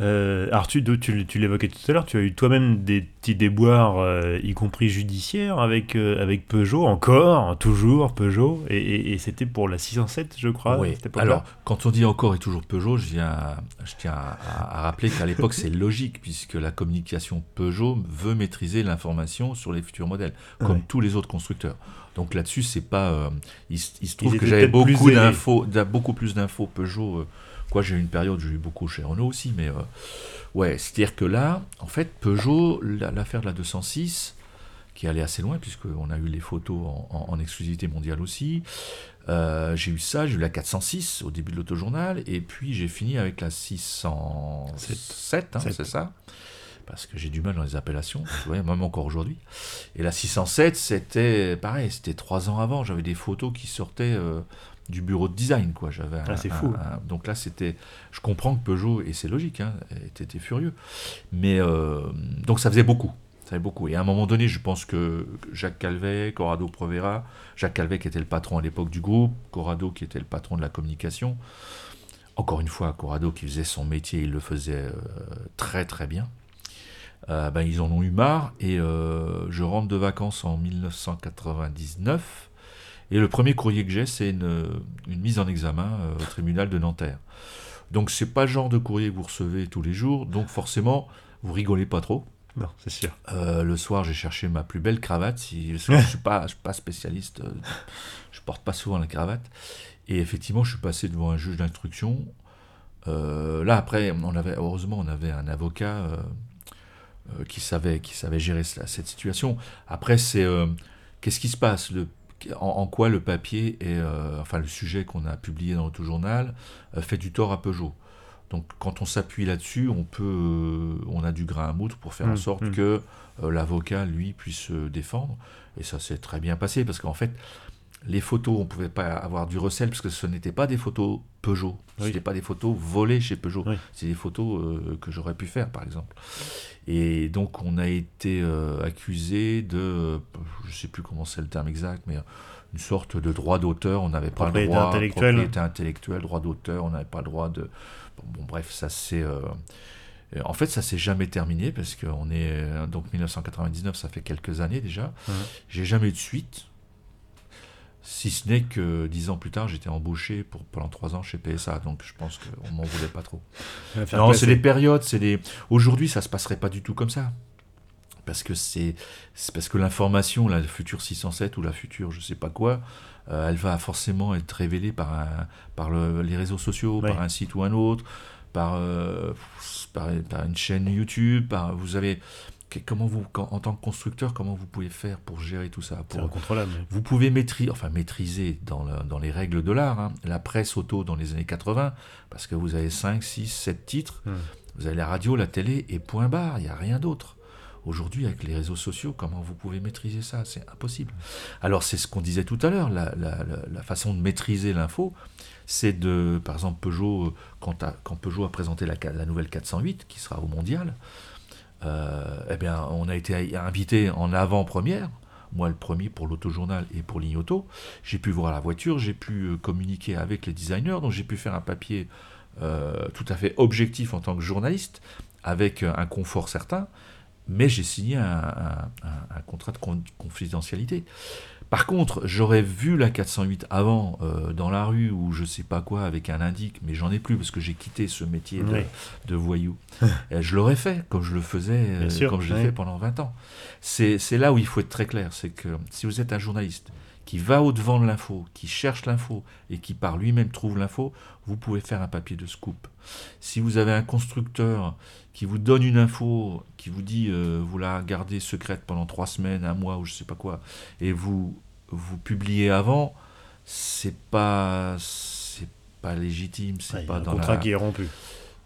A: Euh, alors tu, tu, l'évoquais tout à l'heure, tu as eu toi-même des petits déboires, euh, y compris judiciaires, avec, euh, avec Peugeot, encore, toujours Peugeot, et, c'était pour la 607, je crois.
B: Oui. Alors, quand on dit encore et toujours Peugeot, je, viens, je tiens à, rappeler qu'à l'époque c'est logique, puisque la communication Peugeot veut maîtriser l'information sur les futurs modèles, comme tous les autres constructeurs. Donc là-dessus, c'est pas. il, se trouve que j'avais beaucoup d'infos, beaucoup plus d'infos Peugeot j'ai eu une période j'ai eu beaucoup chez Renault aussi, mais euh, ouais, c'est-à-dire que là, en fait, Peugeot, l'affaire de la 206, qui allait assez loin, puisqu'on a eu les photos en, exclusivité mondiale aussi. Euh, j'ai eu ça, j'ai eu la 406 au début de l'autojournal, et puis j'ai fini avec la 607, hein, c'est ça? Parce que j'ai du mal dans les appellations, même encore aujourd'hui. Et la 607, c'était pareil, c'était trois ans avant, j'avais des photos qui sortaient euh, du bureau de design, quoi. J'avais
A: ah, c'est fou.
B: donc là, c'était. Je comprends que Peugeot, et c'est logique, hein, était, furieux. Mais euh, donc ça faisait beaucoup. Ça faisait beaucoup. Et à un moment donné, je pense que Jacques Calvet, Corrado Provera, Jacques Calvet qui était le patron à l'époque du groupe, Corrado qui était le patron de la communication. Encore une fois, Corrado qui faisait son métier, il le faisait euh, très très bien. Euh, ben, ils en ont eu marre et je rentre de vacances en 1999 et le premier courrier que j'ai, c'est une, mise en examen euh, au tribunal de Nanterre. Donc c'est pas le genre de courrier que vous recevez tous les jours, donc forcément, vous rigolez pas trop.
A: Non, c'est sûr.
B: Euh, le soir, j'ai cherché ma plus belle cravate. Si, je ne suis, pas, suis pas spécialiste, euh, je porte pas souvent la cravate. Et effectivement, je suis passé devant un juge d'instruction. là, après, on avait, heureusement, on avait un avocat qui, savait, qui savait gérer cette situation. Après, c'est qu'est-ce qui se passe? Le en, quoi le papier et euh, enfin le sujet qu'on a publié dans l'autojournal journal euh, fait du tort à Peugeot? Donc quand on s'appuie là-dessus, on peut, euh, on a du grain à moudre pour faire en mmh, sorte mmh. que l'avocat lui puisse se défendre. Et ça s'est très bien passé parce qu'en fait, les photos, on ne pouvait pas avoir du recel parce que ce n'étaient pas des photos Peugeot, ce n'étaient pas des photos volées chez Peugeot, c'est des photos que j'aurais pu faire par exemple. Et donc on a été euh, accusé de, je ne sais plus comment c'est le terme exact, mais une sorte de droit d'auteur. On n'avait pas le droit,
A: intellectuelle.
B: propriété intellectuelle, droit d'auteur. On n'avait pas le droit de. Bon, bref, ça c'est. Euh, en fait, ça s'est jamais terminé parce qu'on est euh, donc 1999, ça fait quelques années déjà. J'ai jamais eu de suite. Si ce n'est que dix ans plus tard, j'étais embauché pour, pendant trois ans chez PSA, donc je pense qu'on m'en voulait pas trop. non, c'est des périodes, c'est des. Aujourd'hui, ça se passerait pas du tout comme ça, parce que c'est parce que l'information, la future 607 ou la future je sais pas quoi, euh, elle va forcément être révélée par un, par les réseaux sociaux, par un site ou un autre, par, euh, par, par, une chaîne YouTube, par vous avez comment vous, en tant que constructeur, comment vous pouvez faire pour gérer tout ça pour, Vous pouvez maîtriser, enfin maîtriser dans, dans les règles de l'art, hein, la presse auto dans les années 80, parce que vous avez 5, 6, 7 titres, hmm. vous avez la radio, la télé et point barre, il n'y a rien d'autre. Aujourd'hui, avec les réseaux sociaux, comment vous pouvez maîtriser ça? C'est impossible. Alors, c'est ce qu'on disait tout à l'heure, la, la, la, façon de maîtriser l'info, c'est de, par exemple, Peugeot, quand, quand Peugeot a présenté la, la nouvelle 408, qui sera au mondial, euh, eh bien, on a été invité en avant-première, moi le premier pour l'autojournal et pour l'Ignoto. J'ai pu voir la voiture, j'ai pu euh, communiquer avec les designers, donc j'ai pu faire un papier euh, tout à fait objectif en tant que journaliste, avec un confort certain, mais j'ai signé un, contrat de confidentialité. Par contre, j'aurais vu la 408 avant euh, dans la rue ou je sais pas quoi avec un indique, mais j'en ai plus parce que j'ai quitté ce métier de, voyou. Et je l'aurais fait comme je le faisais, euh, comme je l'ai fait pendant 20 ans. C'est là où il faut être très clair, c'est que si vous êtes un journaliste qui va au-devant de l'info, qui cherche l'info et qui par lui-même trouve l'info, vous pouvez faire un papier de scoop. Si vous avez un constructeur qui vous donne une info, qui vous dit euh, vous la gardez secrète pendant trois semaines, un mois ou je sais pas quoi, et vous vous publiez avant, c'est pas c'est pas légitime, c'est pas
A: un contrat qui est rompu.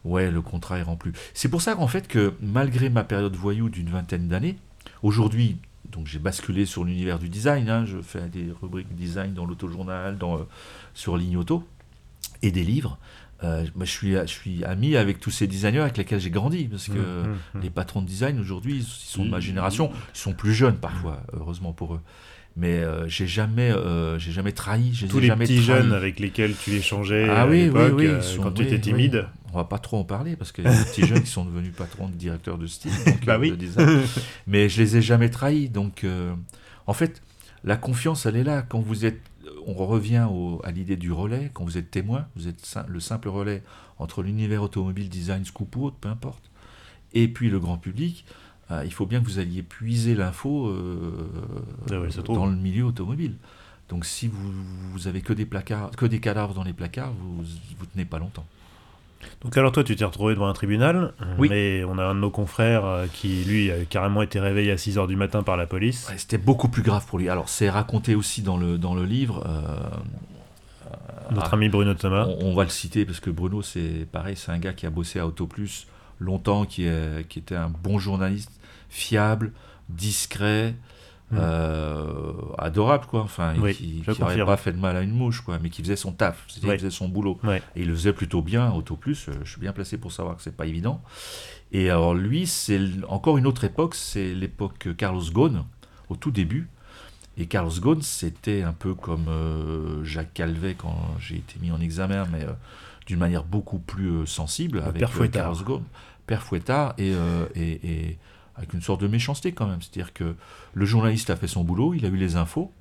B: Ouais, le contrat est rempli. C'est pour ça qu'en fait que malgré ma période voyou d'une vingtaine d'années, aujourd'hui, donc j'ai basculé sur l'univers du design. hein, je fais des rubriques design dans l'autojournal, dans euh, sur Ligne Auto et des livres. Euh, je suis je suis ami avec tous ces designers avec lesquels j'ai grandi parce que
A: Mmh, mmh, mmh.
B: les patrons de design aujourd'hui, ils sont de ma génération, ils sont plus jeunes parfois, heureusement pour eux. Mais euh, j'ai jamais, euh, j'ai jamais trahi.
A: Tous les
B: jamais
A: petits jeunes avec lesquels tu échangeais
B: Ah
A: à
B: oui,
A: l'époque,
B: oui,
A: euh,
B: sont-
A: quand tu étais timide.
B: On va pas trop en parler parce qu'il y a des petits jeunes qui sont devenus patrons de directeurs de style. donc,
A: Bah
B: euh,
A: oui.
B: de. Mais je les ai jamais trahis. Donc, en fait, la confiance, elle est là. Quand vous êtes, on revient au- à l'idée du relais. Quand vous êtes témoin, vous êtes le simple relais entre l'univers automobile, design, scoop ou autre, peu importe, et puis le grand public. Euh, il faut bien que vous alliez puiser l'info euh,
A: Ah oui,
B: dans le milieu automobile. Donc, si vous, vous avez que des placards, que des cadavres dans les placards, vous vous tenez pas longtemps.
A: Donc alors toi, tu t'es retrouvé devant un tribunal,
B: Oui.
A: mais on a un de nos confrères euh, qui, lui, a carrément été réveillé à 6h du matin par la police.
B: Ouais, C'était beaucoup plus grave pour lui. Alors, c'est raconté aussi dans le, dans le livre. euh,
A: Notre
B: ah,
A: ami Bruno Thomas.
B: on, on va le citer parce que Bruno, c'est pareil, c'est un gars qui a bossé à Autoplus longtemps, qui, est, qui était un bon journaliste, fiable, discret,
A: Mm.
B: euh, adorable, quoi. Enfin,
A: Oui,
B: qui n'aurait pas fait de mal à une mouche, quoi, mais qui faisait son taf, c'est-à-dire faisait son boulot. Et il le faisait plutôt bien, Autoplus. euh, Je suis bien placé pour savoir que c'est pas évident. Et alors, lui, c'est encore une autre époque, c'est l'époque Carlos Ghosn, au tout début. Et Carlos Ghosn, c'était un peu comme euh, Jacques Calvet quand j'ai été mis en examen, mais d'une manière beaucoup plus sensible, avec. Carlos Ghosn, Père Fouettard, et, euh, et, et avec une sorte de méchanceté quand même. C'est-à-dire que le journaliste a fait son boulot, il a eu les infos.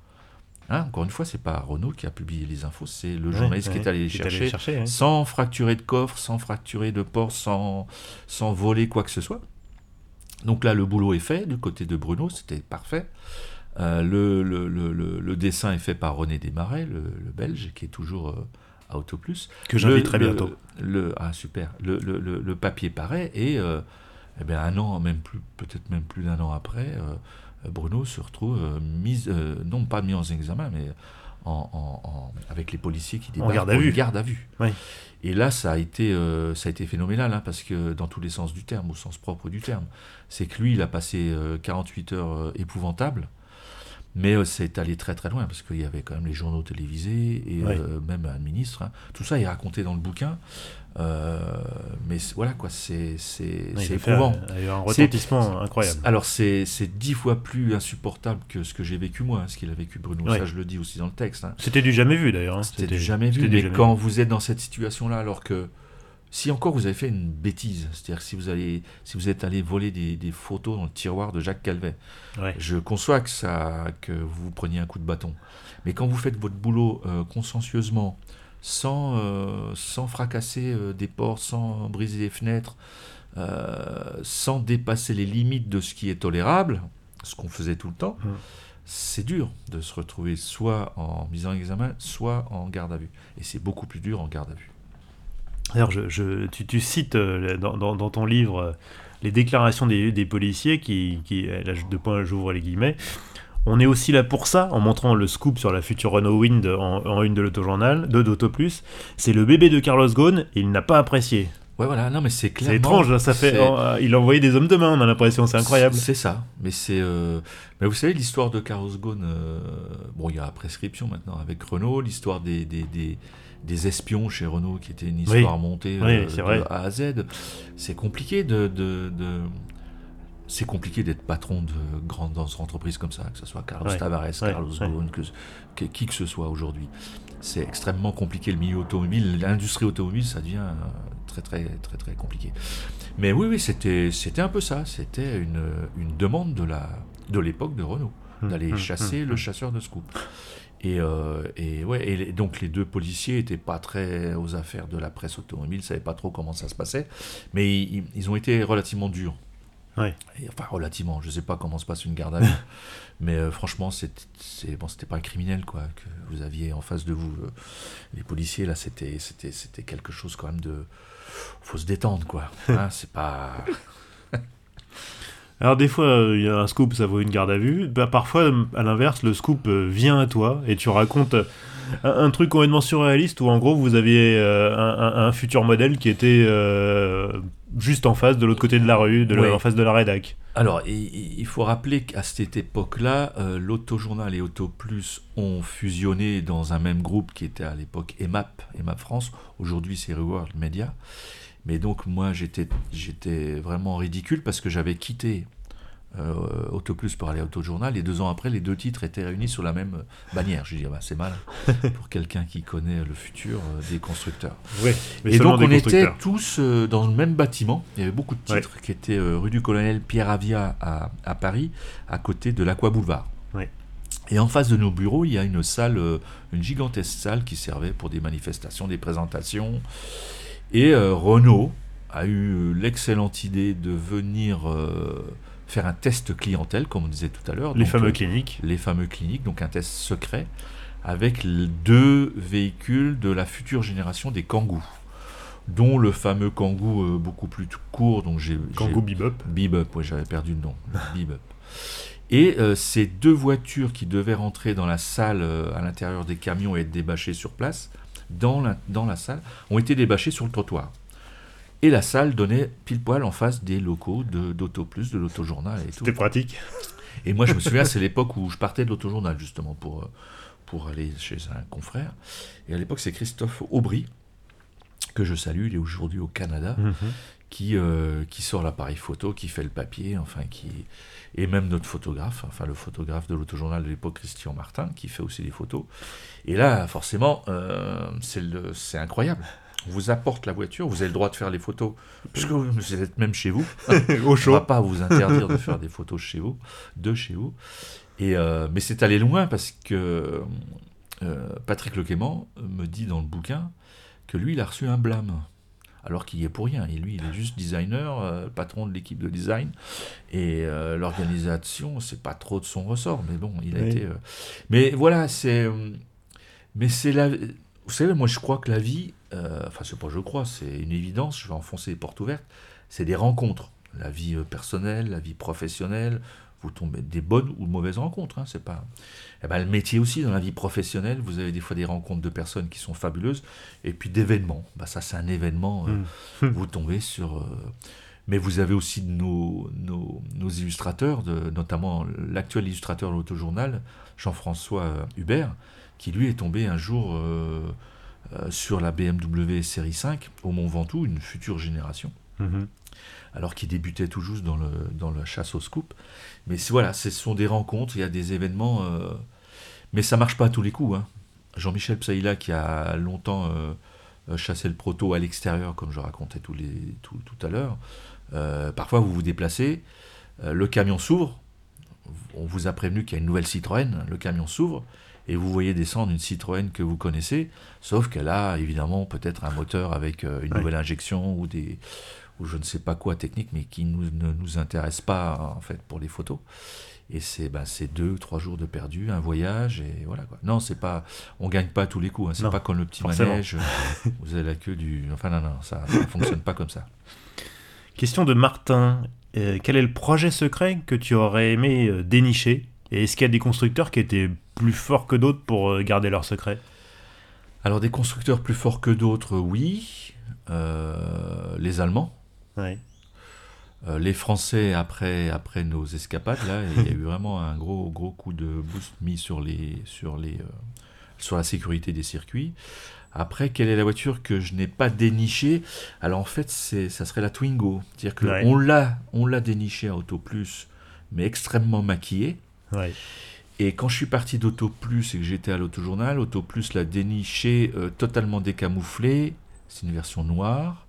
B: Hein, encore une fois, c'est pas Renault qui a publié les infos, c'est le journaliste
A: Ouais,
B: qui est allé les chercher, sans fracturer de coffre, sans fracturer de porte, sans, sans voler quoi que ce soit. Donc là, le boulot est fait du côté de Bruno, c'était parfait. Euh, le, le, le, le- le dessin est fait par René Desmarais, le, le Belge, qui est toujours euh, à Autoplus.
A: Que j'invite très bientôt.
B: Le, ah, super. Le, le, le, le papier paraît et euh, eh bien, un an, même plus, peut-être même plus d'un an après, euh, Bruno se retrouve euh, mis, euh, non pas mis en examen, mais en, en- en- avec les policiers qui débarquent
A: garde à vue.
B: garde à vue.
A: Oui.
B: Et là, ça a été, euh, ça a été phénoménal, hein, parce que dans tous les sens du terme, au sens propre du terme, c'est que lui, il a passé euh, 48 heures euh, épouvantables. Mais euh, c'est allé très très loin parce qu'il y avait quand même les journaux télévisés et euh, même un ministre. hein. Tout ça est raconté dans le bouquin. Euh, mais voilà quoi, c'est
A: Ouais, il
B: c'est
A: a
B: éprouvant.
A: un- retentissement incroyable.
B: Alors c'est dix fois plus insupportable que ce que j'ai vécu moi, hein, ce qu'il a vécu Bruno. Ça je le dis aussi dans le texte. hein.
A: C'était du jamais vu d'ailleurs.
B: C'était du jamais vu. Mais
A: jamais
B: quand vous êtes dans cette situation-là, alors que si encore vous avez fait une bêtise, c'est-à-dire si vous allez, si vous êtes allé voler des, des photos dans le tiroir de Jacques Calvet,
A: Ouais.
B: je conçois que ça, que vous preniez un coup de bâton. Mais quand vous faites votre boulot euh, consciencieusement, sans, euh, sans fracasser euh, des portes, sans briser des fenêtres, sans dépasser les limites de ce qui est tolérable, ce qu'on faisait tout le temps,
A: Mm.
B: c'est dur de se retrouver soit en mise en examen, soit en garde à vue. Et c'est beaucoup plus dur en garde à vue.
A: D'ailleurs, je, je- tu, tu cites euh, dans, dans- dans ton livre euh, les déclarations des, des policiers qui, qui euh, là, de point j'ouvre les guillemets. On est aussi là pour ça, en montrant le scoop sur la future Renault Wind en, en une de l'autojournal, de d'Autoplus. C'est le bébé de Carlos Ghosn et il n'a pas apprécié.
B: Ouais, voilà, non, mais c'est clairement.
A: C'est étrange, là, ça fait. il a envoyé des hommes de main, on a l'impression, c'est incroyable.
B: C'est ça, mais c'est. euh, Mais vous savez, l'histoire de Carlos Ghosn, euh, bon, il y a la prescription maintenant avec Renault, l'histoire des, des, des, des espions chez Renault qui était une histoire montée
A: Oui,
B: euh, de
A: vrai.
B: A à Z. C'est compliqué de. de, de- C'est compliqué d'être patron de grandes entreprises comme ça, que ce soit Carlos
A: Ouais,
B: Tavares, Carlos
A: ouais.
B: Ghosn, que, que- qui que ce soit aujourd'hui. C'est extrêmement compliqué le milieu automobile, l'industrie automobile, ça devient euh, très très très très compliqué. Mais oui, oui, c'était c'était un peu ça. C'était une, une demande de la de l'époque de Renault
A: Hum,
B: d'aller
A: hum,
B: chasser
A: hum,
B: le
A: hum.
B: chasseur de scoop. Et, euh, et ouais, et donc les deux policiers étaient pas très aux affaires de la presse automobile, savaient pas trop comment ça se passait, mais ils, ils ont été relativement durs.
A: Ouais.
B: Et, enfin, relativement, je sais pas comment se passe une garde à vue, mais euh, franchement, c'est c'est- bon, c'était pas un criminel quoi que vous aviez en face de vous. euh, les policiers là, c'était c'était c'était quelque chose quand même de faut se détendre quoi. Hein, c'est pas
A: Alors des fois, euh, il y a un scoop, ça vaut une garde à vue. Bah, parfois, à l'inverse, le scoop euh, vient à toi et tu racontes euh, un, un truc complètement surréaliste où en gros vous aviez euh, un, un- un futur modèle qui était euh, juste en face, de l'autre côté de la rue, de
B: Ouais.
A: en face de la rédac.
B: Alors, il faut rappeler qu'à cette époque-là, euh, l'Autojournal et Auto Plus ont fusionné dans un même groupe qui était à l'époque EMAP, EMAP France. Aujourd'hui, c'est Reworld Media. Mais donc, moi, j'étais j'étais vraiment ridicule parce que j'avais quitté euh, Auto Plus pour aller à Autojournal et deux ans après, les deux titres étaient réunis sous la même bannière. Je dis, ah bah, c'est mal pour quelqu'un qui connaît le futur euh, des constructeurs.
A: Ouais. Mais
B: Et donc on était tous euh, dans le même bâtiment. Il y avait beaucoup de titres qui étaient euh, rue du Colonel Pierre Avia à, à Paris, à côté de l'Aqua Boulevard.
A: Ouais.
B: Et en face de nos bureaux, il y a une salle, une gigantesque salle qui servait pour des manifestations, des présentations. Et euh, Renault a eu l'excellente idée de venir euh, faire un test clientèle, comme on disait tout à l'heure.
A: Les
B: Donc,
A: fameux
B: euh,
A: cliniques.
B: les fameux cliniques, donc un test secret, avec deux véhicules de la future génération des Kangoo, dont le fameux Kangoo euh, beaucoup plus court, donc j'ai...
A: Kangoo Bebop.
B: Bebop, ouais, j'avais perdu le nom. Bebop. Et euh, ces deux voitures qui devaient rentrer dans la salle, euh, à l'intérieur des camions et être débâchées sur place, dans la, dans la salle, ont été débâchées sur le trottoir. Et la salle donnait pile poil en face des locaux de- d'Auto Plus, de l'Autojournal et tout.
A: C'était pratique.
B: Et moi, je me souviens, c'est l'époque où je partais de l'autojournal, justement, pour, euh, pour aller chez un confrère. Et à l'époque, c'est Christophe Aubry, que je salue, il est aujourd'hui au Canada,
A: Mhm.
B: Qui, euh, qui sort l'appareil photo, qui fait le papier, enfin, qui. Et même notre photographe, enfin, le photographe de l'autojournal de l'époque, Christian Martin, qui fait aussi des photos. Et là, forcément, euh, c'est le- c'est incroyable. On vous apporte la voiture, vous avez le droit de faire les photos, puisque vous êtes même chez vous.
A: Au
B: On
A: chaud.
B: va pas vous interdire de faire des photos chez vous, de chez vous. Et euh, mais c'est allé loin parce que Patrick Lequément me dit dans le bouquin que lui, il a reçu un blâme. Alors qu'il y est pour rien. Et lui, il est juste designer, euh, patron de l'équipe de design. Et euh, l'organisation, c'est pas trop de son ressort. Mais bon, il a
A: Oui.
B: été. euh, Mais voilà, c'est. Mais c'est la. Vous savez, moi, je crois que la vie. euh, Enfin, c'est pas je crois, c'est une évidence. Je vais enfoncer les portes ouvertes. C'est des rencontres. La vie personnelle, la vie professionnelle. Vous tombez des bonnes ou de mauvaises rencontres. Hein, c'est pas. Eh ben, le métier aussi, dans la vie professionnelle, vous avez des fois des rencontres de personnes qui sont fabuleuses, et puis d'événements. Bah, ça, c'est un événement. euh,
A: Mm.
B: vous tombez sur. euh, Mais vous avez aussi nos, nos, nos illustrateurs, de, notamment l'actuel illustrateur de l'autojournal, Jean-François euh, Hubert, qui lui est tombé un jour euh, sur la BMW série 5 au Mont Ventoux, une future génération
A: Mhm.
B: Alors qu'il débutait tout juste dans, le, dans la chasse au scoop. Mais voilà, ce sont des rencontres, il y a des événements, euh, mais ça marche pas à tous les coups. hein. Jean-Michel Psaïla, qui a longtemps euh, chassé le proto à l'extérieur, comme je racontais tout, les, tout, tout à l'heure, euh, parfois vous vous déplacez, le camion s'ouvre, on vous a prévenu qu'il y a une nouvelle Citroën, le camion s'ouvre, et vous voyez descendre une Citroën que vous connaissez, sauf qu'elle a évidemment peut-être un moteur avec une
A: Ouais.
B: nouvelle injection ou des ou je ne sais pas quoi technique, mais qui nous, ne nous intéresse pas en fait pour les photos. Et c'est ben, deux, trois jours de perdu, un voyage, et voilà quoi. Non, c'est pas, on gagne pas à tous les coups. hein. C'est pas comme le petit
A: forcément.
B: manège. vous avez la queue du. Enfin non, non, ça, ça fonctionne pas comme ça.
A: Question de Martin. Euh, quel est le projet secret que tu aurais aimé euh, dénicher? Et est-ce qu'il y a des constructeurs qui étaient plus forts que d'autres pour euh, garder leur secret
B: Alors des constructeurs plus forts que d'autres, oui. Euh, les Allemands.
A: Ouais.
B: Euh, les Français, après, après nos escapades, là, il y a eu vraiment un gros, gros coup de boost mis sur, les, sur, les, euh, sur la sécurité des circuits. Après, quelle est la voiture que je n'ai pas dénichée? Alors en fait, c'est, ça serait la Twingo. C'est-à-dire qu'on
A: Ouais.
B: l'a, on l'a dénichée à Auto Plus, mais extrêmement maquillée.
A: Ouais.
B: Et quand je suis parti d'Auto Plus et que j'étais à l'Autojournal, Auto Plus l'a déniché euh, totalement décamouflé. C'est une version noire.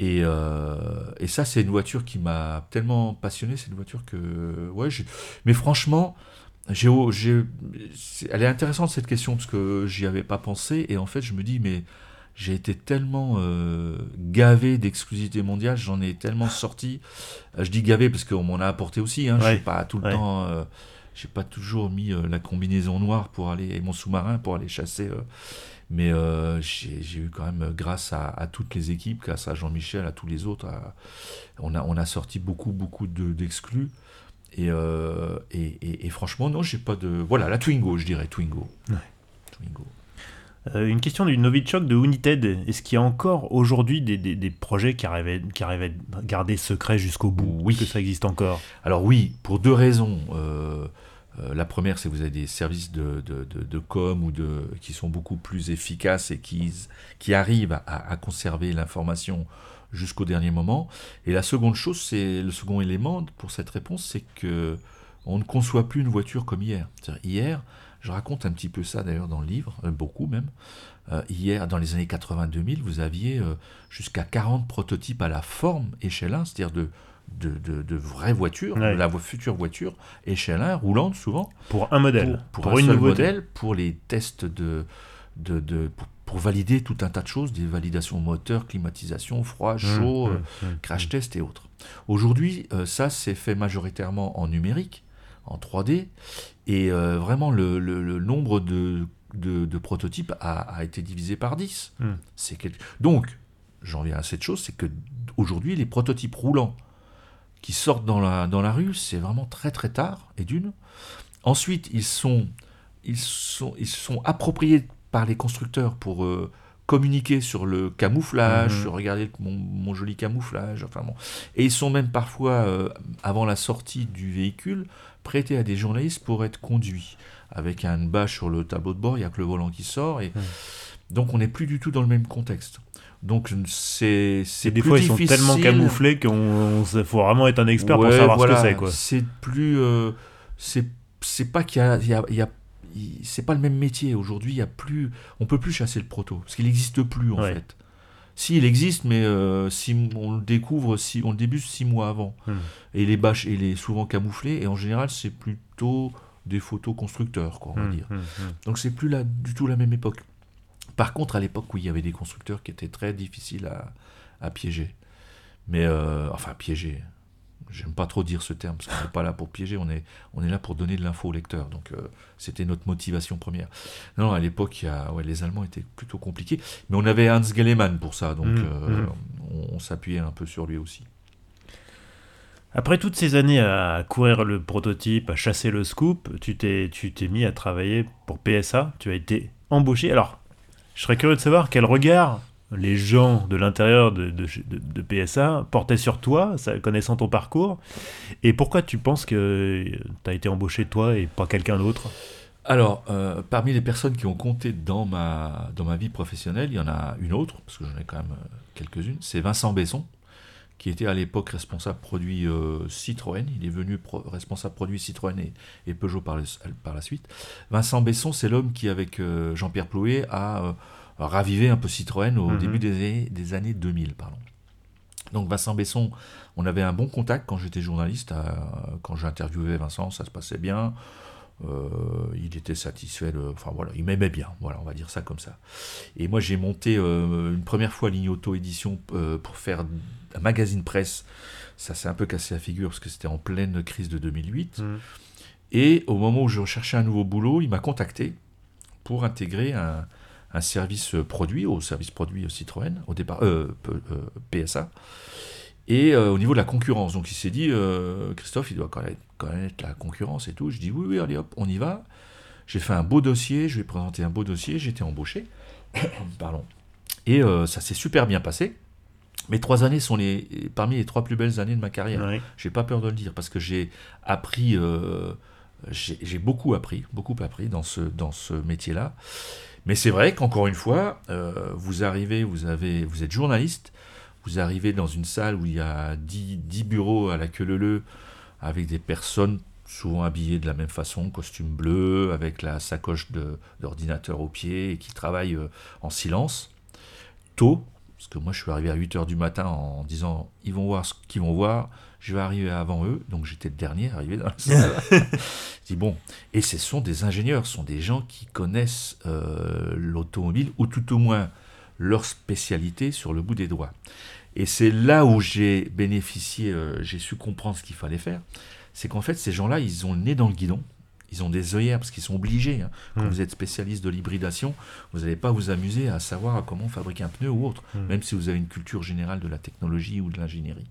B: Et, euh, et ça, c'est une voiture qui m'a tellement passionné. C'est une voiture que. Ouais, mais franchement, j'ai, elle est intéressante cette question parce que j'y avais pas pensé. Et en fait, je me dis, mais j'ai été tellement euh, gavé d'exclusivité mondiale, j'en ai tellement sorti. Euh, je dis gavé parce qu'on m'en a apporté aussi. Hein, Je
A: Ouais,
B: suis pas tout le
A: ouais.
B: temps. euh, j'ai pas toujours mis la combinaison noire pour aller et mon sous-marin pour aller chasser. Mais j'ai eu quand même, grâce à, toutes les équipes, grâce à Jean-Michel, à tous les autres, on, a, on a sorti beaucoup, beaucoup d'exclus. et, et, et, franchement, non, j'ai pas de. Voilà, la Twingo, je dirais, Twingo.
A: Twingo. Euh, une question du Novichok de United. Est-ce qu'il y a encore aujourd'hui des, des, projets qui arrivaient, qui à garder secret jusqu'au bout?
B: Oui.
A: Que ça existe encore?
B: Alors oui, pour deux raisons. Euh, euh, la première, c'est que vous avez des services de, de, com ou de, qui sont beaucoup plus efficaces et qui, qui arrivent à, conserver l'information jusqu'au dernier moment. Et la seconde chose, c'est le second élément pour cette réponse, c'est que on ne conçoit plus une voiture comme hier. Hier, je raconte un petit peu ça d'ailleurs dans le livre, euh, beaucoup même. Euh, hier, dans les années 80-2000, vous aviez euh, jusqu'à 40 prototypes à la forme échelle 1, c'est-à-dire de, de, de, vraies voitures, de la future voiture échelle 1, roulante souvent.
A: Pour un modèle.
B: Pour, un une seul modèle, pour les tests de. de, de pour, valider tout un tas de choses, des validations moteur, climatisation, froid, mmh, chaud, mmh, mmh, crash test et autres. Aujourd'hui, ça c'est fait majoritairement en numérique, en 3D, et euh, vraiment, le, nombre de, de, prototypes a, été divisé par 10. Hmm. Donc, j'en viens à cette chose, c'est que aujourd'hui, les prototypes roulants qui sortent dans la, dans la rue, c'est vraiment très très tard, et d'une. Ensuite, ils sont, ils, sont, ils sont appropriés par les constructeurs pour euh, communiquer sur le camouflage, hmm. sur regarder mon, joli camouflage, enfin bon. Et ils sont même parfois, euh, avant la sortie du véhicule, prêté à des journalistes pour être conduit. Avec un bâche sur le tableau de bord, il n'y a que le volant qui sort. Et... Donc on n'est plus du tout dans le même contexte. Donc c'est c'est
A: des fois ils sont tellement camouflés qu'on faut vraiment être un expert pour savoir ce que c'est quoi.
B: C'est plus euh, c'est c'est pas qu'il y a, y a, c'est pas le même métier aujourd'hui. Il y a plus on peut plus chasser le proto parce qu'il n'existe plus en fait. Si, il existe, mais euh, si on le découvre, si on le débute six mois avant. Hmm. Et les bâches, il est souvent camouflé, et en général, c'est plutôt des photos constructeurs, quoi, on va hmm, dire. Hmm, Donc c'est plus là, du tout la même époque. Par contre, à l'époque, oui, il y avait des constructeurs qui étaient très difficiles à, à piéger. Mais, euh, enfin, piéger. J'aime pas trop dire ce terme, parce qu'on n'est pas là pour piéger, on est, on est là pour donner de l'info au lecteur. Donc euh, c'était notre motivation première. Non, à l'époque, ouais, les Allemands étaient plutôt compliqués, mais on avait Hans Gellemann pour ça, donc mmh, euh, mmh. on, s'appuyait un peu sur lui aussi.
A: Après toutes ces années à courir le prototype, à chasser le scoop, tu t'es, tu t'es mis à travailler pour PSA, tu as été embauché. Alors, je serais curieux de savoir quel regard les gens de l'intérieur de, PSA portaient sur toi, connaissant ton parcours Et pourquoi tu penses que tu as été embauché toi et pas quelqu'un d'autre?
B: Alors, euh, parmi les personnes qui ont compté dans ma, dans ma vie professionnelle, il y en a une autre, parce que j'en ai quand même euh, quelques-unes, c'est Vincent Besson, qui était à l'époque responsable produit euh, Citroën. Il est venu responsable produit Citroën et, Peugeot par, par, la suite. Vincent Besson, c'est l'homme qui, avec Jean-Pierre Plouet, a raviver un peu Citroën au mhm. début des, des, années 2000. Pardon. Donc Vincent Besson, on avait un bon contact quand j'étais journaliste, euh, quand j'interviewais Vincent, ça se passait bien. Euh, il était satisfait, enfin voilà, il m'aimait bien, voilà, on va dire ça comme ça. Et moi j'ai monté euh, une première fois Lignoto Édition pour faire un magazine presse. Ça s'est un peu cassé la figure parce que c'était en pleine crise de 2008. Mhm. Et au moment où je recherchais un nouveau boulot, il m'a contacté pour intégrer un, un service produit, au service produit Citroën, au départ, euh, PSA, et euh, au niveau de la concurrence. Donc il s'est dit, euh, Christophe, il doit connaître, connaître, la concurrence et tout. Je dis, oui, oui, allez hop, on y va. J'ai fait un beau dossier, je vais présenter un beau dossier, j'ai été embauché. Pardon. Et ça s'est super bien passé. Mes trois années sont les, parmi les trois plus belles années de ma carrière. J'ai pas peur de le dire parce que j'ai appris, j'ai beaucoup appris, beaucoup appris dans ce, dans ce métier-là. Mais c'est vrai qu'encore une fois, euh, vous arrivez, vous, avez, vous êtes journaliste, vous arrivez dans une salle où il y a 10, bureaux à la queue leu avec des personnes souvent habillées de la même façon, costume bleu, avec la sacoche d'ordinateur au pied, et qui travaillent euh, en silence, tôt, parce que moi je suis arrivé à 8h du matin en disant ils vont voir ce qu'ils vont voir, je vais arriver avant eux, donc j'étais le dernier arrivé dans la salle. je dis bon, et ce sont des ingénieurs, ce sont des gens qui connaissent euh, l'automobile, ou tout au moins leur spécialité sur le bout des doigts. Et c'est là où j'ai bénéficié, euh, j'ai su comprendre ce qu'il fallait faire, c'est qu'en fait ces gens-là, ils ont le nez dans le guidon, Ils ont des œillères parce qu'ils sont obligés. hein. Quand
A: Mm.
B: vous êtes spécialiste de l'hybridation, vous n'allez pas vous amuser à savoir comment fabriquer un pneu ou autre,
A: Mm.
B: même si vous avez une culture générale de la technologie ou de l'ingénierie.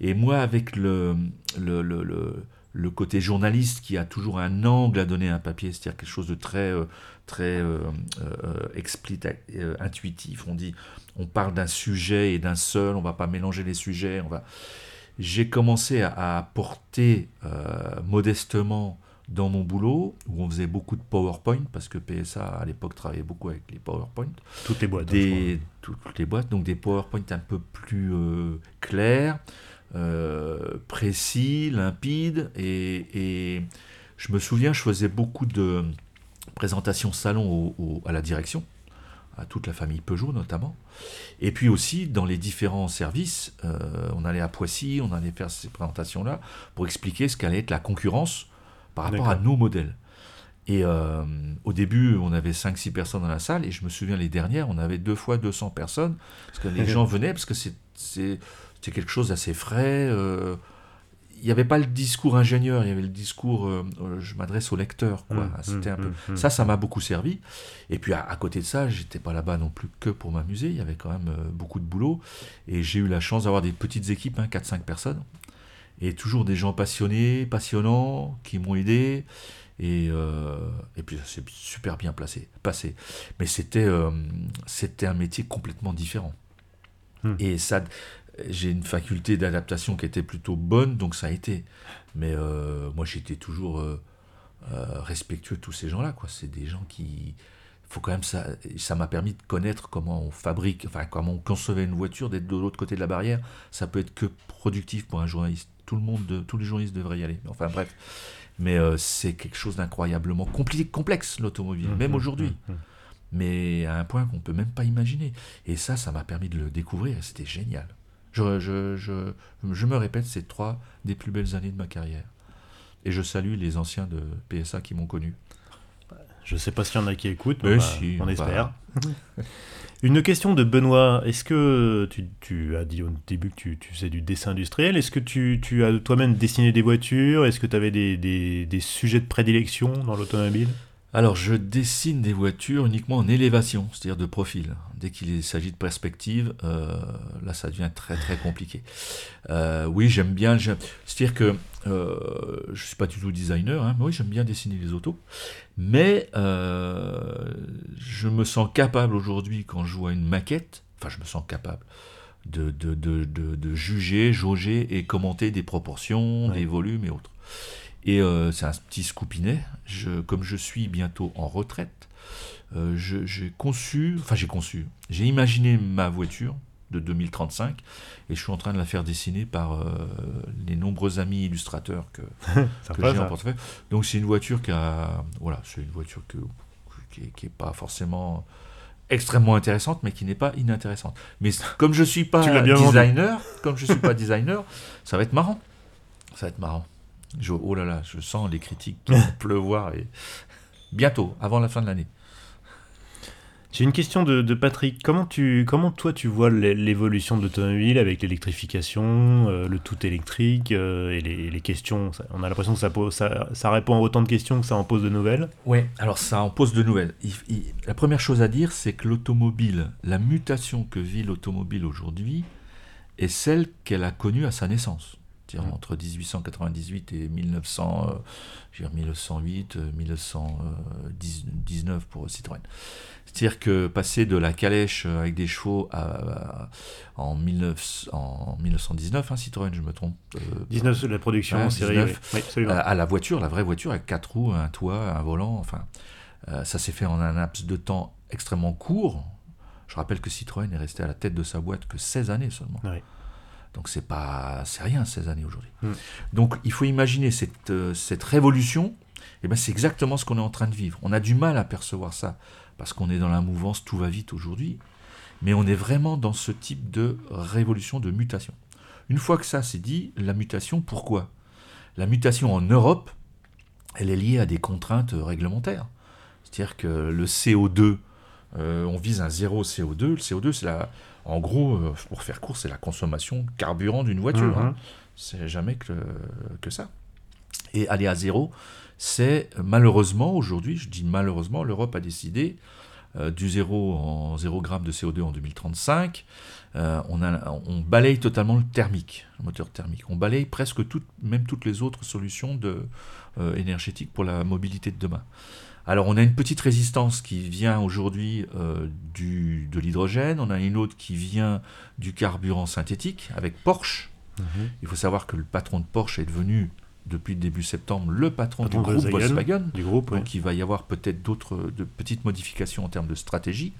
B: Et moi, avec le, le, le, le- le côté journaliste qui a toujours un angle à donner à un papier, c'est-à-dire quelque chose de très, euh, très euh, euh, explicite, euh, intuitif. On dit, on parle d'un sujet et d'un seul, on va pas mélanger les sujets. On va... J'ai commencé à, apporter modestement dans mon boulot, où on faisait beaucoup de PowerPoint, parce que PSA à l'époque travaillait beaucoup avec les PowerPoint
A: Toutes les boîtes. hein,
B: des, toutes les boîtes, donc des PowerPoint un peu plus clairs, précis, limpides. Et, et je me souviens, je faisais beaucoup de présentations salon au- au- à la direction, à toute la famille Peugeot notamment. Et puis aussi dans les différents services, euh, on allait à Poissy, on allait faire ces présentations-là pour expliquer ce qu'allait être la concurrence par rapport à nos modèles. Et euh, au début, on avait 5-6 personnes dans la salle, et je me souviens les dernières, on avait deux fois 200 personnes, parce que les gens venaient, parce que c'est- c'était quelque chose d'assez frais. euh, il n'y avait pas le discours ingénieur, il y avait le discours euh, euh, je m'adresse au lecteur. Quoi.
A: Mmh,
B: C'était
A: mmh,
B: un peu...
A: mmh.
B: Ça, ça m'a beaucoup servi. Et puis à, à côté de ça, j'étais pas là-bas non plus que pour m'amuser, il y avait quand même euh, beaucoup de boulot. Et j'ai eu la chance d'avoir des petites équipes, hein, 4-5 personnes. Et toujours des gens passionnés, passionnants, qui m'ont aidé. Et, euh, et puis ça s'est super bien placé, passé. Mais c'était c'était un métier complètement différent. Et ça, j'ai une faculté d'adaptation qui était plutôt bonne, donc ça a été. Mais euh, moi, j'étais toujours euh, euh, respectueux de tous ces gens-là. quoi. C'est des gens qui. Faut quand même ça. Ça m'a permis de connaître comment on fabrique, enfin comment on concevait une voiture, d'être de l'autre côté de la barrière. Ça peut être que productif pour un journaliste. Tout le monde, de- tous les journalistes devraient y aller. Enfin bref. Mais c'est quelque chose d'incroyablement complexe l'automobile,
A: Mmh,
B: même
A: mmh,
B: aujourd'hui.
A: mmh, mmh.
B: Mais à un point qu'on peut même pas imaginer. Et ça, ça m'a permis de le découvrir. et C'était génial. Je, je, je, je me répète, c'est trois des plus belles années de ma carrière. Et je salue les anciens de PSA qui m'ont connu.
A: Je sais pas s'il y en a qui écoutent,
B: Mais
A: mais
B: si,
A: on
B: on
A: espère. Une question de Benoît. Est-ce que tu, tu as dit au début que tu, tu faisais du dessin industriel Est-ce que tu, tu as toi-même dessiné des voitures? Est-ce que tu avais des, des- des sujets de prédilection dans l'automobile?
B: Alors, je dessine des voitures uniquement en élévation, c'est-à-dire de profil. Dès qu'il s'agit de perspective, euh, là, ça devient très très compliqué. Euh, oui, j'aime bien. C'est-à-dire que euh, je suis pas du tout designer, hein, mais oui, j'aime bien dessiner les autos. Mais euh, je me sens capable aujourd'hui, quand je vois une maquette, enfin, je me sens capable de, de, de, de, de juger, jauger et commenter des proportions,
A: Ouais.
B: des volumes et autres. Et euh, c'est un petit scoupinet. Je, comme je suis bientôt en retraite, euh, j'ai conçu, enfin j'ai conçu, j'ai imaginé ma voiture de 2035 et je suis en train de la faire dessiner par euh, les nombreux amis illustrateurs que, j'ai en portefeuille. Donc c'est une voiture qui a, voilà, c'est une voiture que, qui, est, qui est pas forcément extrêmement intéressante, mais qui n'est pas inintéressante. Mais comme je suis pas
A: vendu.
B: designer, comme je suis pas designer, ça va être marrant. Ça va être marrant. Je- oh là là, je sens les critiques qui vont pleuvoir et bientôt, avant la fin de l'année.
A: J'ai une question de, de Patrick. Comment, tu, comment toi tu vois l'é- l'évolution de l'automobile avec l'électrification, euh, le tout électrique euh, et les, les questions? Ça- On a l'impression que ça, pose, ça, ça répond à autant de questions que ça en pose de nouvelles.
B: Ouais, alors ça en pose de nouvelles. Il- il- la première chose à dire, c'est que l'automobile, la mutation que vit l'automobile aujourd'hui, est celle qu'elle a connue à sa naissance. C'est-à-dire
A: Mhm.
B: entre 1898 et 1900, euh, je veux dire 1908, euh, 1919 pour Citroën. C'est-à-dire que passer de la calèche euh, avec des chevaux à, à- en, 19, en 1919, hein, Citroën, je me trompe, euh,
A: 19 de la production
B: Ouais,
A: en série.
B: 19.
A: oui. Oui,
B: à, à la voiture, la vraie voiture, avec quatre roues, un toit, un volant, enfin, euh, ça s'est fait en un laps de temps extrêmement court. Je rappelle que Citroën est resté à la tête de sa boîte que 16 années seulement.
A: Ouais.
B: Donc c'est pas, c'est rien 16 années aujourd'hui.
A: Mm.
B: Donc il faut imaginer cette, euh, cette révolution. Et ben c'est exactement ce qu'on est en train de vivre. On a du mal à percevoir ça parce qu'on est dans la mouvance tout va vite aujourd'hui, mais on est vraiment dans ce type de révolution, de mutation. Une fois que ça c'est dit, la mutation, pourquoi? La mutation en Europe, elle est liée à des contraintes réglementaires. C'est-à-dire que le CO2, euh, on vise un zéro CO2. Le CO2, c'est la, en gros, euh, pour faire court, c'est la consommation carburant d'une voiture.
A: Mhm.
B: hein. C'est jamais que, que ça. Et aller à zéro, c'est malheureusement, aujourd'hui, je dis malheureusement, l'Europe a décidé euh, du zéro en 0 g de CO2 en 2035. Euh, on, a, on, balaye totalement le thermique, le moteur thermique. On balaye presque toutes, même toutes les autres solutions de, euh, énergétiques pour la mobilité de demain. Alors on a une petite résistance qui vient aujourd'hui du de l'hydrogène, on a une autre qui vient du carburant synthétique avec Porsche. Mhm. Il faut savoir que le patron de Porsche est devenu depuis le début septembre le patron, du groupe Volkswagen. Du groupe, Donc il va y avoir peut-être d'autres de petites modifications en termes de stratégie.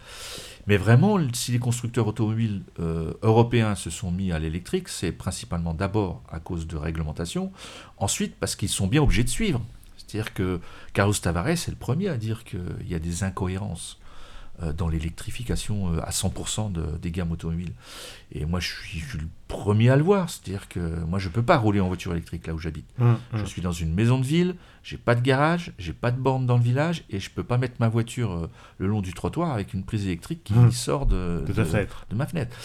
B: Mais vraiment, si les constructeurs automobiles euh, européens se sont mis à l'électrique, c'est principalement d'abord à cause de réglementation, ensuite parce qu'ils sont bien obligés de suivre. C'est-à-dire que Carlos Tavares est le premier à dire qu'il y a des incohérences euh, dans l'électrification euh, à 100% de, des gammes automobiles. Et moi, je suis, le premier à le voir. C'est-à-dire que moi, je ne peux pas rouler en voiture électrique là où j'habite. Mmh, mmh. Je suis dans une maison de ville, j'ai pas de garage, j'ai pas de borne dans le village et je peux pas mettre ma voiture euh, le long du trottoir avec une prise électrique qui mmh. sort de, de, ma fenêtre.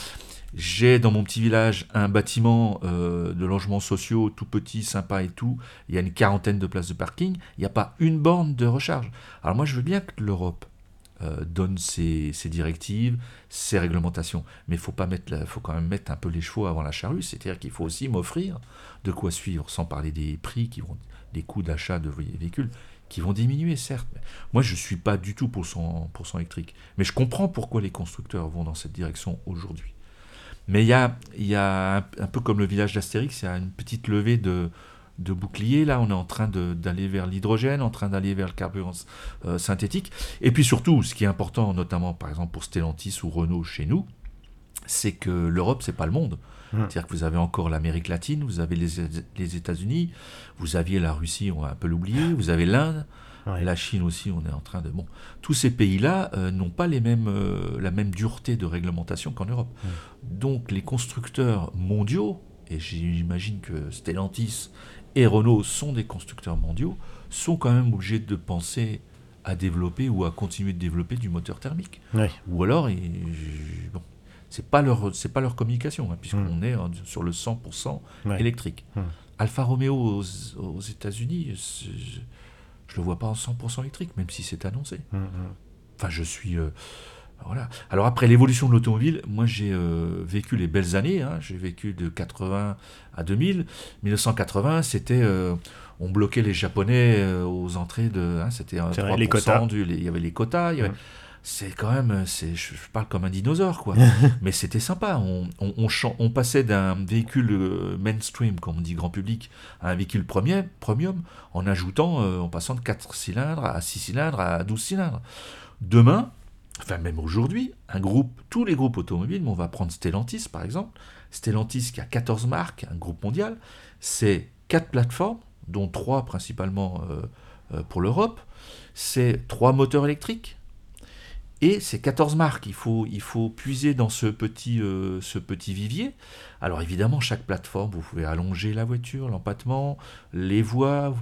B: J'ai dans mon petit village un bâtiment de logements sociaux tout petit, sympa et tout. Il y a une quarantaine de places de parking. Il n'y a pas une borne de recharge. Alors moi, je veux bien que l'Europe euh, donne ses, directives, ses réglementations. Mais il faut pas mettre, faut quand même mettre un peu les chevaux avant la charrue. C'est-à-dire qu'il faut aussi m'offrir de quoi suivre, sans parler des prix qui vont, des coûts d'achat de véhicules qui vont diminuer, certes. Moi, je suis pas du tout pour son, pour son électrique. Mais je comprends pourquoi les constructeurs vont dans cette direction aujourd'hui. Mais il y a, y a un, peu comme le village d'Astérix, il y a une petite levée de, de bouclier. Là, on est en train d'aller vers l'hydrogène, en train d'aller vers le carburant euh, synthétique. Et puis surtout, ce qui est important, notamment par exemple pour Stellantis ou Renault chez nous, c'est que l'Europe, c'est pas le monde. Mmh. C'est-à-dire que vous avez encore l'Amérique latine, vous avez les, États-Unis, vous aviez la Russie, on va un peu l'oublier, vous avez l'Inde. La Chine aussi, on est en train de. Bon, tous ces pays-là euh, n'ont pas les mêmes, euh, la même dureté de réglementation qu'en Europe. Donc, les constructeurs mondiaux, et j'imagine que Stellantis et Renault sont des constructeurs mondiaux, sont quand même obligés de penser à développer ou à continuer de développer du moteur thermique. Ou alors, bon, c'est pas leur c'est pas leur communication, hein, puisqu'on hmm. est sur le 100% électrique. Hmm. Alfa Romeo aux, États-Unis, je, ne le vois pas en 100% électrique, même si c'est annoncé. Hmm, enfin, je suis euh, voilà. Alors après l'évolution de l'automobile, moi j'ai euh, vécu les belles années, hein. j'ai vécu de 80 à 2000. 1980, c'était euh, on bloquait les Japonais aux entrées de, hein, c'était
A: les quotas.
B: il y avait les quotas. C'est quand même, c'est, je, parle comme un dinosaure quoi, mais c'était sympa. On, on, on, passait d'un véhicule mainstream, comme on dit grand public, à un véhicule premier, premium, en ajoutant, en passant de 4 cylindres à 6 cylindres à 12 cylindres. Demain, enfin même aujourd'hui, un groupe, tous les groupes automobiles, mais on va prendre Stellantis par exemple, Stellantis qui a 14 marques, un groupe mondial, c'est 4 plateformes, dont 3 principalement euh, euh, pour l'Europe, c'est 3 moteurs électriques, et c'est 14 marques. Il faut, il faut puiser dans ce petit, euh, ce petit vivier. Alors évidemment, chaque plateforme, vous pouvez allonger la voiture, l'empattement, les voies,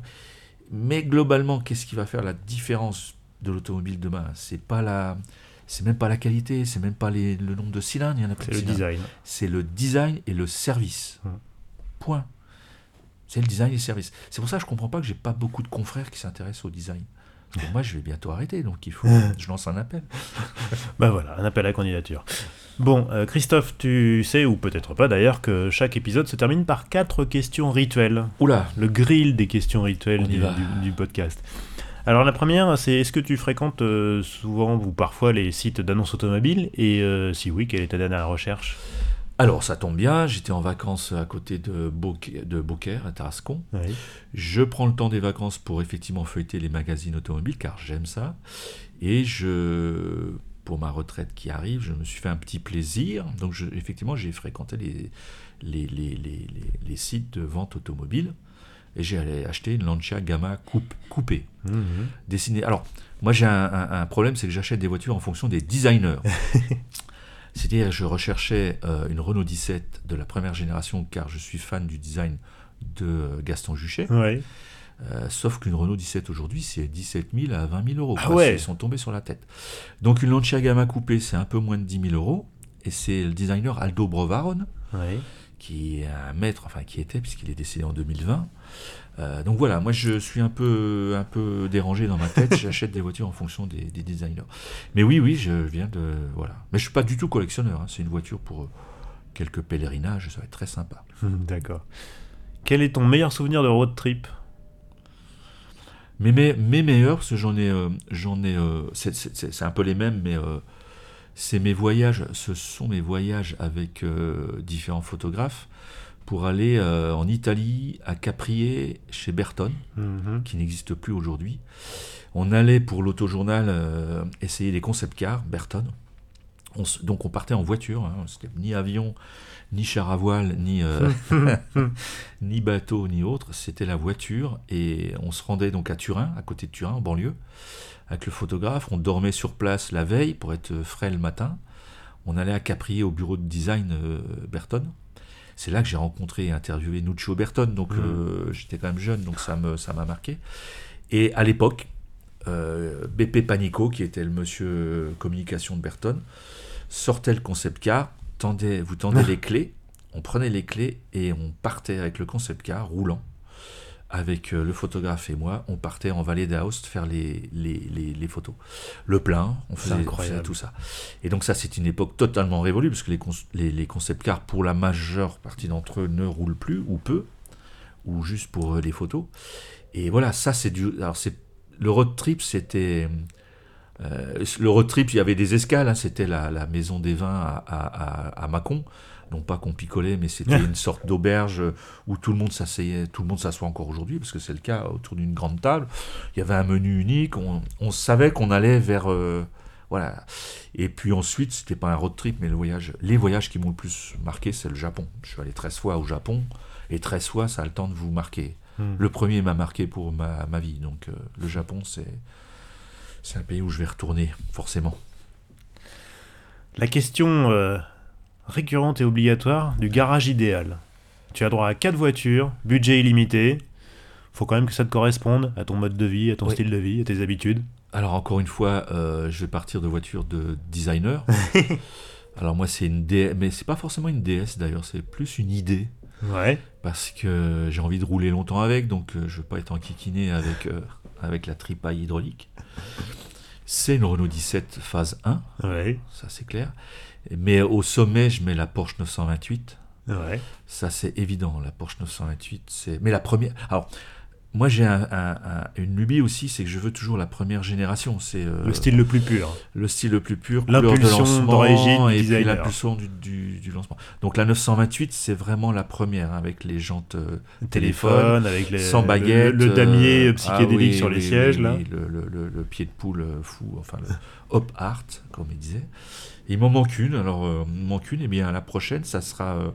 B: mais globalement, qu'est-ce qui va faire la différence de l'automobile demain? C'est pas la c'est même pas la qualité, c'est même pas les, le nombre de cylindres, il y en a
A: C'est le design.
B: C'est le design et le service. Hum. Point. C'est le design et le service. C'est pour ça que je comprends pas que j'ai pas beaucoup de confrères qui s'intéressent au design. Moi, je vais bientôt arrêter, donc il faut. je lance un appel.
A: ben voilà, un appel à candidature. Bon, euh, Christophe, tu sais, ou peut-être pas d'ailleurs, que chaque épisode se termine par quatre questions rituelles.
B: Oula
A: Le grill des questions rituelles du podcast. Alors la première, c'est est-ce que tu fréquentes euh, souvent ou parfois les sites d'annonces automobiles? Et euh, si oui, quelle est ta dernière recherche?
B: Alors ça tombe bien, j'étais en vacances à côté de, Beaucaire, à Tarascon. Je prends le temps des vacances pour effectivement feuilleter les magazines automobiles car j'aime ça. Et je, pour ma retraite qui arrive, je me suis fait un petit plaisir. Donc effectivement, j'ai fréquenté les, les, les, les, sites de vente automobile et j'ai acheté une Lancia Gamma coupe, coupée, mhm. dessinée. Alors, moi j'ai un, problème, c'est que j'achète des voitures en fonction des designers. C'est-à-dire, je recherchais euh, une Renault 17 de la première génération, car je suis fan du design de Gaston Juchet. Euh, sauf qu'une Renault 17 aujourd'hui, c'est 17 000 à 20 000 euros.
A: Ah ouais.
B: Ils sont tombés sur la tête. Donc une Lancia Gamma coupée, c'est un peu moins de 10 000 euros. Et c'est le designer Aldo Brovaron qui est un maître, enfin qui était, puisqu'il est décédé en 2020. Euh, donc voilà, moi je suis un peu, un peu dérangé dans ma tête. J'achète des voitures en fonction des, designers. Mais oui, oui, je viens de. Voilà. Mais je suis pas du tout collectionneur. Hein. C'est une voiture pour quelques pèlerinages. Ça va être très sympa.
A: D'accord. Quel est ton meilleur souvenir de road trip?
B: Mes, mes, mes, meilleurs, parce que j'en ai. Euh, j'en ai euh, c'est un peu les mêmes, mais c'est mes voyages. Ce sont mes voyages avec différents photographes pour aller euh, en Italie, à Caprier, chez Berton, mhm. qui n'existe plus aujourd'hui. On allait pour l'autojournal euh, essayer les concept cars, Berton. donc on partait en voiture, hein. c'était ni avion, ni char à voile, ni, euh, ni bateau, ni autre. C'était la voiture et on se rendait donc à Turin, à côté de Turin, en banlieue, avec le photographe. On dormait sur place la veille pour être frais le matin. On allait à Caprier au bureau de design Berton c'est là que j'ai rencontré et interviewé Nuccio Berton, donc mm. euh, j'étais quand même jeune, donc ça m'a ça marqué. Et à l'époque, euh, BP Panico, qui était le monsieur communication de Berton, sortait le concept car, vous tendez les clés, on prenait les clés et on partait avec le concept car roulant avec euh, le photographe et moi, on partait en vallée d'Aoste faire les, les, photos. Le plein, on faisait, tout ça. Et donc ça, c'est une époque totalement révolue, parce que les, les, concept cars, pour la majeure partie d'entre eux, ne roulent plus, ou peu, ou juste pour euh, les photos. Et voilà, ça, c'est du... Alors, c'est le road trip, c'était... Euh, le road trip, il y avait des escales, hein, c'était la, maison des vins à, à, à Mâcon non pas qu'on picolait, mais c'était une sorte d'auberge où tout le monde s'asseyait, tout le monde s'assoit encore aujourd'hui, parce que c'est le cas autour d'une grande table. Il y avait un menu unique, on, savait qu'on allait vers... Euh, voilà. Et puis ensuite, c'était pas un road trip, mais le voyage, les voyages qui m'ont le plus marqué, c'est le Japon. Je suis allé 13 fois au Japon, et 13 fois, ça a le temps de vous marquer. Hmm. Le premier m'a marqué pour ma, vie, donc euh, le Japon, c'est, c'est un pays où je vais retourner, forcément.
A: La question euh, récurrente et obligatoire du garage idéal. Tu as droit à 4 voitures, budget illimité. Faut quand même que ça te corresponde à ton mode de vie, à ton style de vie, à tes habitudes.
B: Alors encore une fois, euh, je vais partir de voitures de designer. Alors moi c'est une DS, mais c'est pas forcément une DS d'ailleurs, c'est plus une idée.
A: Ouais.
B: Parce que j'ai envie de rouler longtemps avec, donc euh, je veux pas être enquiquiné avec, euh, avec la tripaille hydraulique. C'est une Renault 17 phase 1,
A: ouais.
B: ça c'est clair. Mais au sommet, je mets la Porsche 928.
A: Ouais.
B: Ça, c'est évident. La Porsche 928, c'est. Mais la première. Alors, moi, j'ai une lubie aussi, c'est que je veux toujours la première génération. C'est
A: euh, le style le plus pur.
B: Le style le plus pur,
A: l'impulsion d'origine
B: et puis l'impulsion du, du, lancement. Donc la 928, c'est vraiment la première hein, avec les jantes euh, téléphone, avec les, sans baguette,
A: le, damier euh, psychédélique ah sur les sièges là,
B: le, le, pied de poule fou, enfin le hop art comme il disait. Il m'en manque une. Alors, euh, manque une. Et eh bien, la prochaine, ça sera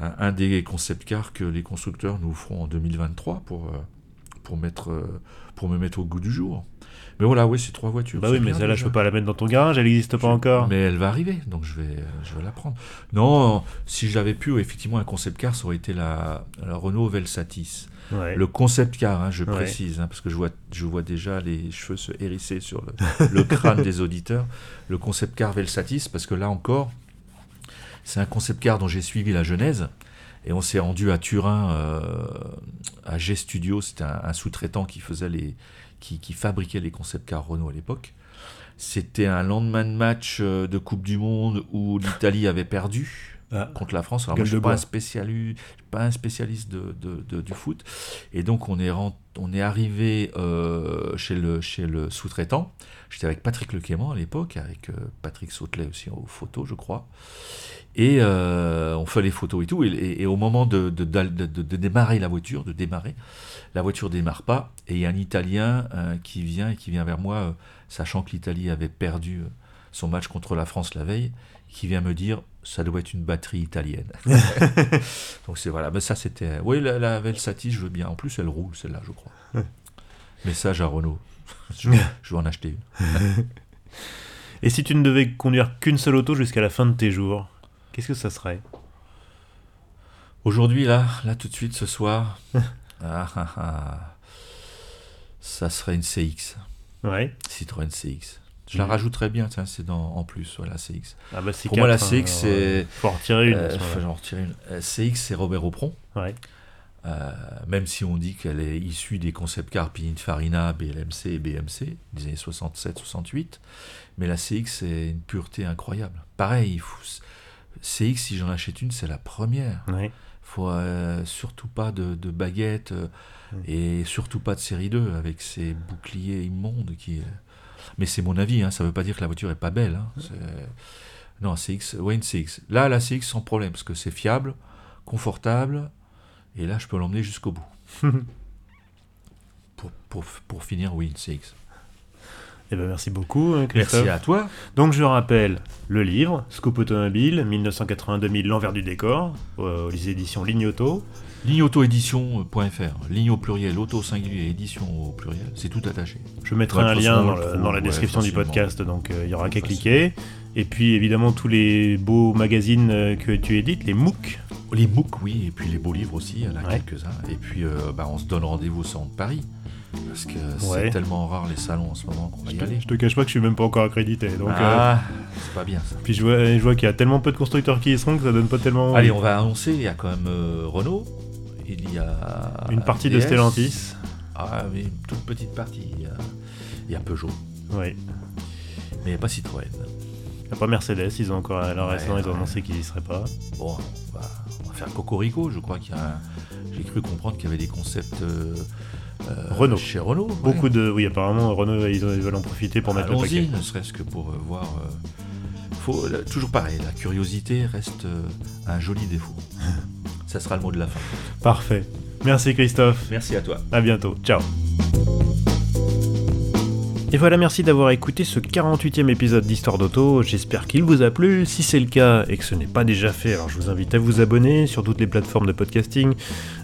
B: euh, un, des concept cars que les constructeurs nous feront en 2023 pour, euh, pour, mettre, pour me mettre au goût du jour. Mais voilà, oui, c'est trois voitures.
A: Bah oui, mais celle-là, je peux pas la mettre dans ton garage, elle n'existe pas encore.
B: Mais elle va arriver, donc je vais, je vais la prendre. Non, si j'avais pu, effectivement, un concept car, ça aurait été la, la Renault Velsatis. Le concept car, hein, je précise, hein, parce que je vois, je vois déjà les cheveux se hérisser sur le, crâne des auditeurs. Le concept car Velsatis, parce que là encore, c'est un concept car dont j'ai suivi la genèse. Et on s'est rendu à Turin, euh, à G Studio, c'était un, sous-traitant qui faisait les, qui, qui, fabriquait les concept cars Renault à l'époque. C'était un lendemain de match euh, de Coupe du Monde où l'Italie avait perdu. Ah. contre la France. Alors moi, je ne suis pas un, spécialiste, pas un spécialiste de, de, du foot. Et donc, on est, on est arrivé euh, chez le, sous-traitant. J'étais avec Patrick Lequément à l'époque, avec euh, Patrick Sautelet aussi aux photos, je crois. Et euh, on fait les photos et tout. Et, au moment de, démarrer la voiture, de démarrer, la voiture démarre pas. Et il y a un Italien qui vient et qui vient vers moi, sachant que l'Italie avait perdu son match contre la France la veille, qui vient me dire ça doit être une batterie italienne. Donc c'est voilà, mais ça c'était. Oui, la, la Velsati, je veux bien. En plus, elle roule celle-là, je crois. Message à Renault. Je, je vais en acheter une.
A: Et si tu ne devais conduire qu'une seule auto jusqu'à la fin de tes jours, qu'est-ce que ça serait?
B: Aujourd'hui, là, là tout de suite, ce soir, ah, ah, ah, ça serait une CX.
A: Ouais.
B: Citroën CX. Je la rajouterais bien, tiens, c'est dans en plus, voilà, CX.
A: Ah bah,
B: Pour moi, la
A: quatre, hein,
B: CX, c'est.
A: Faut en retirer une.
B: Euh, faut en retirer une. Euh, CX, c'est Robert Opron.
A: Ouais.
B: Euh, même si on dit qu'elle est issue des concept cars Pininfarina, BLMC et BMC des années 67-68, mais la CX c'est une pureté incroyable. Pareil, il faut- CX si j'en achète une, c'est la première.
A: Ouais.
B: Faut euh, surtout pas de, de baguettes euh,
A: Mm.
B: et surtout pas de série 2 avec ces boucliers immondes qui. Euh, Mais c'est mon avis, hein, ça veut pas dire que la voiture est pas belle. hein, Non, CX, ouais, une CX. Là, la CX sans problème parce que c'est fiable, confortable et là je peux l'emmener jusqu'au bout. pour, pour, pour finir, oui, une CX.
A: Eh ben, merci beaucoup, hein, Christophe.
B: Merci à toi.
A: Donc je rappelle le livre, Scoop Automobile, 1982 l'envers du décor, euh, aux éditions Lignoto.
B: Ligneautoédition.fr, ligne au pluriel, auto au singulier, édition au pluriel, c'est tout attaché.
A: Je mettrai
B: Ouais,
A: un lien dans,
B: le
A: la
B: ouais,
A: description du podcast, donc euh, il y aura qu'à cliquer. Et puis évidemment tous les beaux magazines euh, que tu édites, les MOOC.
B: Les MOOC, oui, et puis les beaux livres aussi, il y en a
A: Ouais.
B: quelques-uns. Et puis euh, bah, on se donne rendez-vous au de Paris, parce que c'est tellement rare les salons en ce moment qu'on va y aller.
A: Je te cache pas que je suis même pas encore accrédité. Donc, euh,
B: ah, c'est pas bien ça.
A: puis je vois, je vois qu'il y a tellement peu de constructeurs qui y seront que ça donne pas tellement.
B: Allez, on va annoncer, il y a quand même Renault, il y a...
A: Une partie de. Stellantis.
B: Ah, mais une toute petite partie. Il y a, il y a Peugeot,
A: Ouais.
B: mais il n'y a pas Citroën.
A: Il n'y a pas Mercedes, ils ont encore leur
B: Ouais,
A: instant, ils ont annoncé qu'ils y seraient pas.
B: Bon, on va, on va faire Cocorico, je crois qu'il y a... J'ai cru comprendre qu'il y avait des concepts... euh, euh,
A: Renault.
B: Chez Renault. ouais.
A: Beaucoup de. Oui, apparemment, Renault, ils, ils veulent en profiter pour mettre le paquet.
B: ne serait-ce que pour euh, voir. euh, faut, là, toujours pareil, la curiosité reste un joli défaut. Ça sera le mot de la fin.
A: Parfait. Merci Christophe.
B: Merci à toi.
A: À bientôt. Ciao. Et voilà, merci d'avoir écouté ce 48e épisode d'Histoire d'Auto. J'espère qu'il vous a plu. Si c'est le cas et que ce n'est pas déjà fait, alors je vous invite à vous abonner sur toutes les plateformes de podcasting,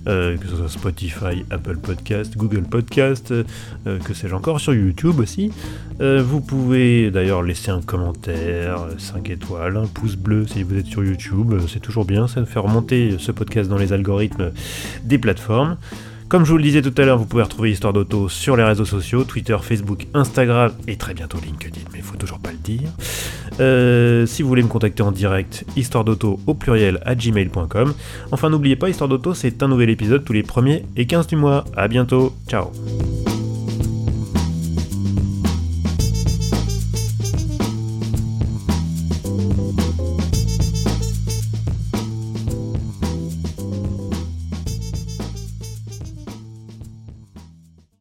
A: euh, que ce soit Spotify, Apple Podcast, Google Podcast, euh, que sais-je encore, sur YouTube aussi. Euh, vous pouvez d'ailleurs laisser un commentaire, 5 étoiles, un pouce bleu si vous êtes sur YouTube. C'est toujours bien, ça fait remonter ce podcast dans les algorithmes des plateformes. Comme je vous le disais tout à l'heure, vous pouvez retrouver Histoire d'Auto sur les réseaux sociaux, Twitter, Facebook, Instagram et très bientôt LinkedIn, mais il faut toujours pas le dire. Euh, si vous voulez me contacter en direct, histoire d'auto au pluriel à gmail.com. Enfin n'oubliez pas, Histoire d'Auto c'est un nouvel épisode tous les 1er et 15 du mois. A bientôt, ciao